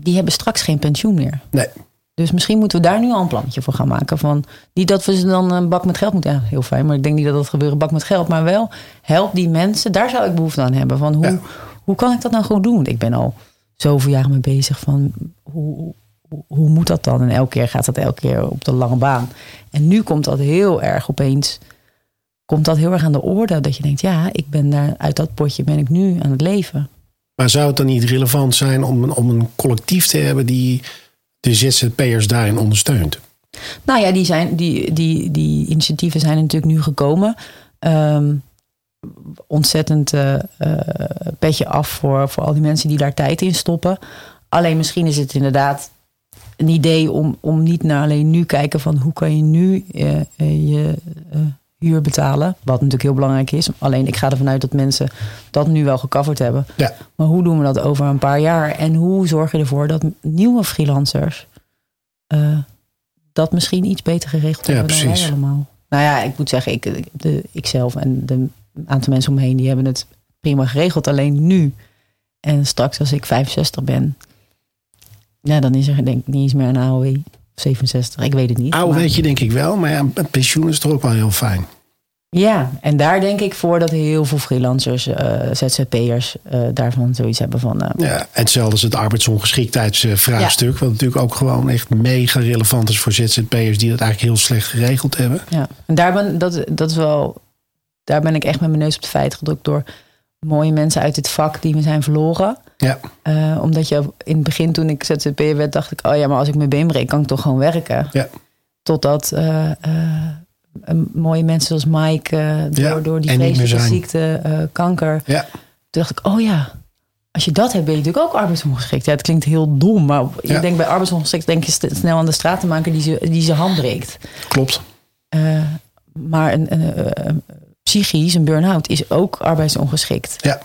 C: die hebben straks geen pensioen meer.
B: Nee.
C: Dus misschien moeten we daar nu al een plannetje voor gaan maken. Van, niet dat we ze dan een bak met geld moeten. Ja, heel fijn, maar ik denk niet dat dat gebeurt, een bak met geld. Maar wel, help die mensen. Daar zou ik behoefte aan hebben. Van hoe,
B: Ja.
C: hoe kan ik dat nou gewoon doen? Ik ben al zoveel jaren mee bezig van hoe, hoe, hoe moet dat dan? En elke keer gaat dat elke keer op de lange baan. En nu komt dat heel erg opeens. Komt dat heel erg aan de orde. Dat je denkt, ja, ik ben daar uit dat potje ben ik nu aan het leven.
B: Maar zou het dan niet relevant zijn om, een- om een collectief te hebben die de ZZP'ers daarin ondersteunt?
C: Nou ja, die, zijn, die, die, die initiatieven zijn natuurlijk nu gekomen. Ehm, ontzettend eh, eh, petje af voor, voor al die mensen die daar tijd in stoppen. Alleen misschien is het inderdaad een idee om, om niet naar alleen nu kijken van hoe kan je nu eh, je huur betalen. Wat natuurlijk heel belangrijk is. Alleen ik ga ervan uit dat mensen dat nu wel gecoverd hebben.
B: Ja.
C: Maar hoe doen we dat over een paar jaar? En hoe zorg je ervoor dat nieuwe freelancers eh, dat misschien iets beter geregeld
B: Ja,
C: hebben dan wij
B: precies.
C: allemaal? Nou ja, ik moet zeggen, ik, de, ikzelf en de aantal mensen om me heen, die hebben het prima geregeld. Alleen nu en straks als ik 65 ben, ja, dan is er denk ik niet eens meer een AOW. Of 67, ik weet het niet.
B: Oude
C: maar-
B: weet je denk ik wel, maar ja, pensioen is toch ook wel heel fijn.
C: Ja, en daar denk ik voor dat heel veel freelancers, eh, ZZP'ers, eh, daarvan zoiets hebben van. eh,
B: Ja, en hetzelfde is het arbeidsongeschiktheidsvraagstuk. Wat natuurlijk ook gewoon echt mega relevant is voor ZZP'ers die dat eigenlijk heel slecht geregeld hebben.
C: Ja, en daar ben, dat, dat is wel, daar ben ik echt met mijn neus op de feit gedrukt door mooie mensen uit dit vak die me zijn verloren.
B: Ja,
C: Eh, omdat je in het begin, toen ik ZZP'er werd, dacht ik, oh ja, maar als ik mijn been breek, kan ik toch gewoon werken.
B: ja.
C: Totdat eh, eh, mooie mensen zoals Mike, door,
B: Ja,
C: door die vreselijke ziekte, kanker,
B: ja.
C: toen dacht ik, oh ja, als je dat hebt, ben je natuurlijk ook arbeidsongeschikt. Ja, het klinkt heel dom, maar je
B: Ja.
C: denkt bij arbeidsongeschikt, denk je snel aan de stratenmaker die ze, die zijn hand breekt.
B: klopt.
C: Maar een, een, een, een psychisch, een burn-out, is ook arbeidsongeschikt.
B: Ja.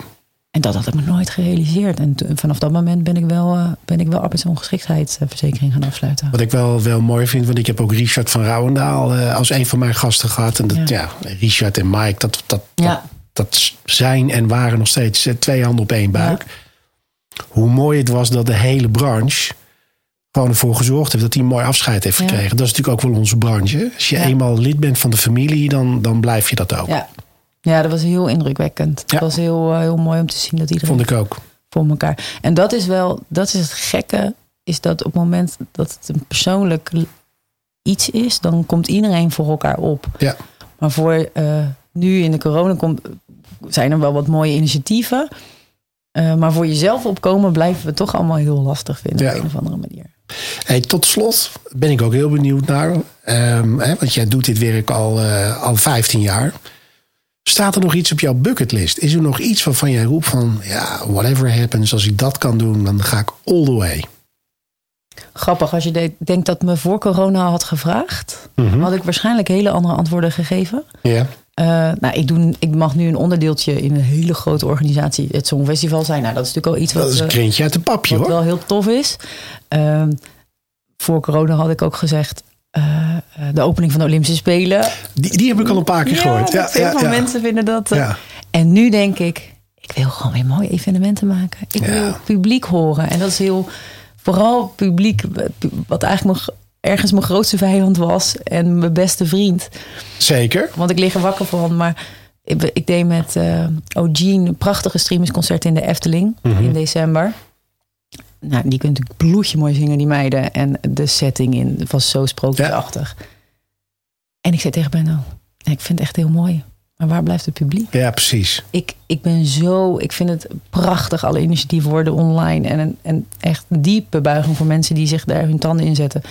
C: En dat had ik me nooit gerealiseerd. En vanaf dat moment ben ik wel, eh, ben ik wel arbeidsongeschiktheidsverzekering gaan afsluiten.
B: Wat ik wel, wel mooi vind, want ik heb ook Richard van Rouwendaal eh, als een van mijn gasten gehad. En dat, ja.
C: Ja.
B: Richard en Mike, dat, dat,
C: Ja.
B: dat, dat zijn en waren nog steeds eh, twee handen op één buik. Hoe mooi het was dat de hele branche gewoon ervoor gezorgd heeft dat hij een mooi afscheid heeft
C: Ja.
B: gekregen. Dat is natuurlijk ook wel onze branche. Als je
C: Ja.
B: eenmaal lid bent van de familie, dan, dan blijf je dat ook.
C: Ja. ja, dat was heel indrukwekkend.
B: Ja.
C: Het was heel, eh, heel mooi om te zien dat iedereen
B: Vond ik ook.
C: voor elkaar. En dat is wel, dat is het gekke, is dat op het moment dat het een persoonlijk iets is, dan komt iedereen voor elkaar op.
B: Ja.
C: Maar voor eh, nu in de corona komt, zijn er wel wat mooie initiatieven. Eh, maar voor jezelf opkomen blijven we toch allemaal heel lastig vinden
B: Ja.
C: op een of andere manier.
B: Hey, tot slot ben ik ook heel benieuwd naar. ehm, hè, want jij doet dit werk al, eh, al 15 jaar. Staat er nog iets op jouw bucketlist? Is er nog iets waarvan jij roept van... ja, whatever happens, als ik dat kan doen, dan ga ik all the way.
C: Grappig, als je de- denkt dat me voor corona had gevraagd,
B: Mhm.
C: had ik waarschijnlijk hele andere antwoorden gegeven.
B: Ja,
C: Eh, nou, ik, doe, ik mag nu een onderdeeltje in een hele grote organisatie, het Songfestival zijn. Nou, dat is natuurlijk al iets wat,
B: dat is een
C: eh,
B: krentje uit een papje
C: wat
B: hoor.
C: wel heel tof is. Ehm, voor corona had ik ook gezegd, eh, de opening van de Olympische Spelen.
B: Die, die heb ik al een paar keer gehoord.
C: Ja, veel van mensen vinden dat.
B: Ja.
C: En nu denk ik, ik wil gewoon weer mooie evenementen maken. Ik
B: Ja.
C: wil publiek horen. En dat is heel, vooral publiek, wat eigenlijk mijn, ergens mijn grootste vijand was. En mijn beste vriend.
B: Zeker.
C: Want ik lig er wakker van. Maar ik, ik deed met eh O'Gene een prachtige streamingsconcert in de Efteling in december. Nou, die kunt natuurlijk bloedje mooi zingen, die meiden. En de setting in was zo sprookjesachtig. En ik zei tegen Benno, ik vind het echt heel mooi. Maar waar blijft het publiek?
B: Ja, precies.
C: Ik, ik ben zo, ik vind het prachtig, alle initiatieven worden online. En, en echt diepe buiging voor mensen die zich daar hun tanden in zetten.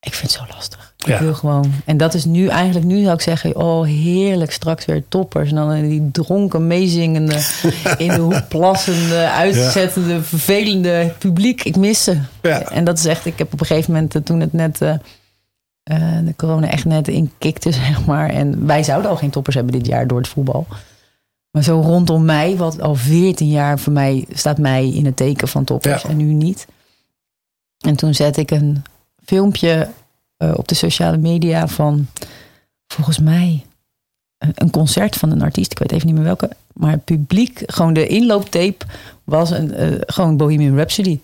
C: Ik vind het zo lastig.
B: Ja.
C: Ik wil gewoon. En dat is nu eigenlijk, nu zou ik zeggen, oh heerlijk, straks weer toppers. En dan die dronken, meezingende, in de hoek plassende, uitzettende, vervelende publiek. Ik mis ze.
B: Ja.
C: En dat is echt, ik heb op een gegeven moment, eh, toen het net, eh, eh, de corona echt net inkikte, zeg maar. En wij zouden al geen toppers hebben dit jaar door het voetbal. Maar zo rondom mij, wat al 14 jaar voor mij staat mij in het teken van toppers
B: Ja.
C: en nu niet. En toen zette ik een filmpje eh, op de sociale media van volgens mij een, concert van een artiest. Ik weet even niet meer welke. Maar het publiek, gewoon de inlooptape was een, eh, gewoon Bohemian Rhapsody.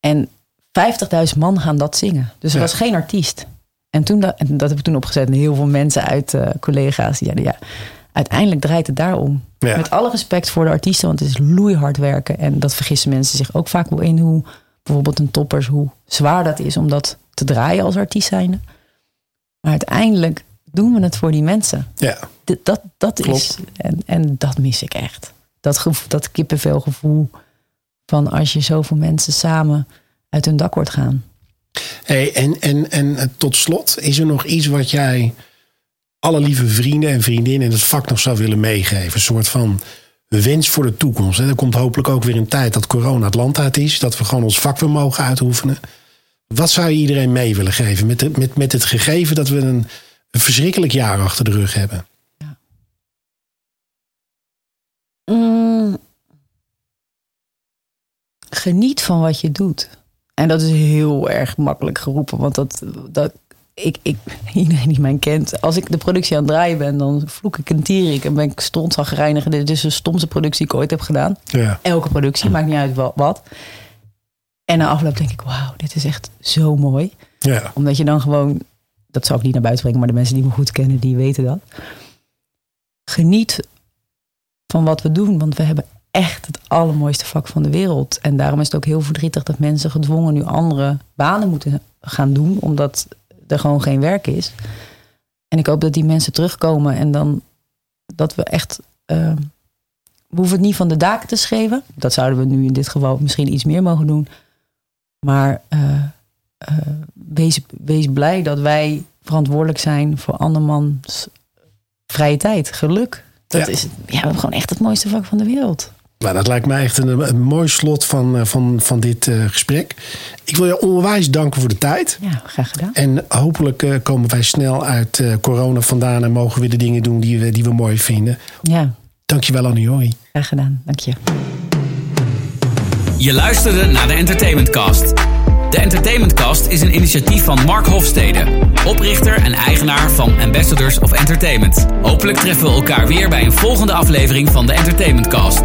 C: En 50.000 man gaan dat zingen. Dus er
B: Ja.
C: was geen artiest. En, toen dat, en dat heb ik toen opgezet. En heel veel mensen uit eh, collega's. Die zeiden, ja, uiteindelijk draait het daarom.
B: Ja.
C: Met alle respect voor de artiesten. Want het is loeihard werken. En dat vergissen mensen zich ook vaak wel in. Hoe bijvoorbeeld een toppers, hoe zwaar dat is om dat te draaien als artiest zijnde. Maar uiteindelijk doen we het voor die mensen.
B: Ja.
C: D- dat dat is. En, en dat mis ik echt. Dat, gevoel, dat kippenvelgevoel van als je zoveel mensen samen uit hun dak hoort gaan.
B: Hey, en, en, en eh, tot slot, is er nog iets wat jij alle lieve vrienden en vriendinnen in het vak nog zou willen meegeven? Een soort van wens voor de toekomst. hè? Er komt hopelijk ook weer een tijd dat corona het land uit is. Dat we gewoon ons vak weer mogen uitoefenen. Wat zou je iedereen mee willen geven? Met, de, met, met het gegeven dat we een, een verschrikkelijk jaar achter de rug hebben.
C: Mm. Geniet van wat je doet. En dat is heel erg makkelijk geroepen. Want dat, dat ik, ik, iedereen die mij kent, als ik de productie aan het draaien ben, dan vloek ik en tier ik en ben ik stontzagrijnig. Dit is de stomste productie die ik ooit heb gedaan.
B: Ja.
C: Elke productie, maakt niet uit wa- wat. En na afloop denk ik, wauw, dit is echt zo mooi.
B: Ja.
C: Omdat je dan gewoon, dat zou ik niet naar buiten brengen, maar de mensen die me goed kennen, die weten dat. Geniet van wat we doen, want we hebben echt het allermooiste vak van de wereld. En daarom is het ook heel verdrietig dat mensen gedwongen nu andere banen moeten gaan doen, omdat er gewoon geen werk is. En ik hoop dat die mensen terugkomen en dan dat we echt. eh, we hoeven het niet van de daken te schreeuwen. Dat zouden we nu in dit geval misschien iets meer mogen doen. Maar eh, eh, wees, wees blij dat wij verantwoordelijk zijn voor andermans vrije tijd, geluk. Dat
B: Ja.
C: is, ja, we hebben gewoon echt het mooiste vak van de wereld.
B: Nou, dat lijkt mij echt een, een mooi slot van, eh, van, van dit gesprek. Ik wil je onwijs danken voor de tijd.
C: Ja, graag gedaan.
B: En hopelijk komen wij snel uit corona vandaan en mogen we de dingen doen die we, die we mooi vinden.
C: Ja,
B: Dankjewel, Annie
C: graag gedaan. Dank je.
A: Je luisterde naar de Entertainment Cast. De Entertainment Cast is een initiatief van Mark Hofstede, oprichter en eigenaar van Ambassadors of Entertainment. Hopelijk treffen we elkaar weer bij een volgende aflevering van de Entertainment Cast.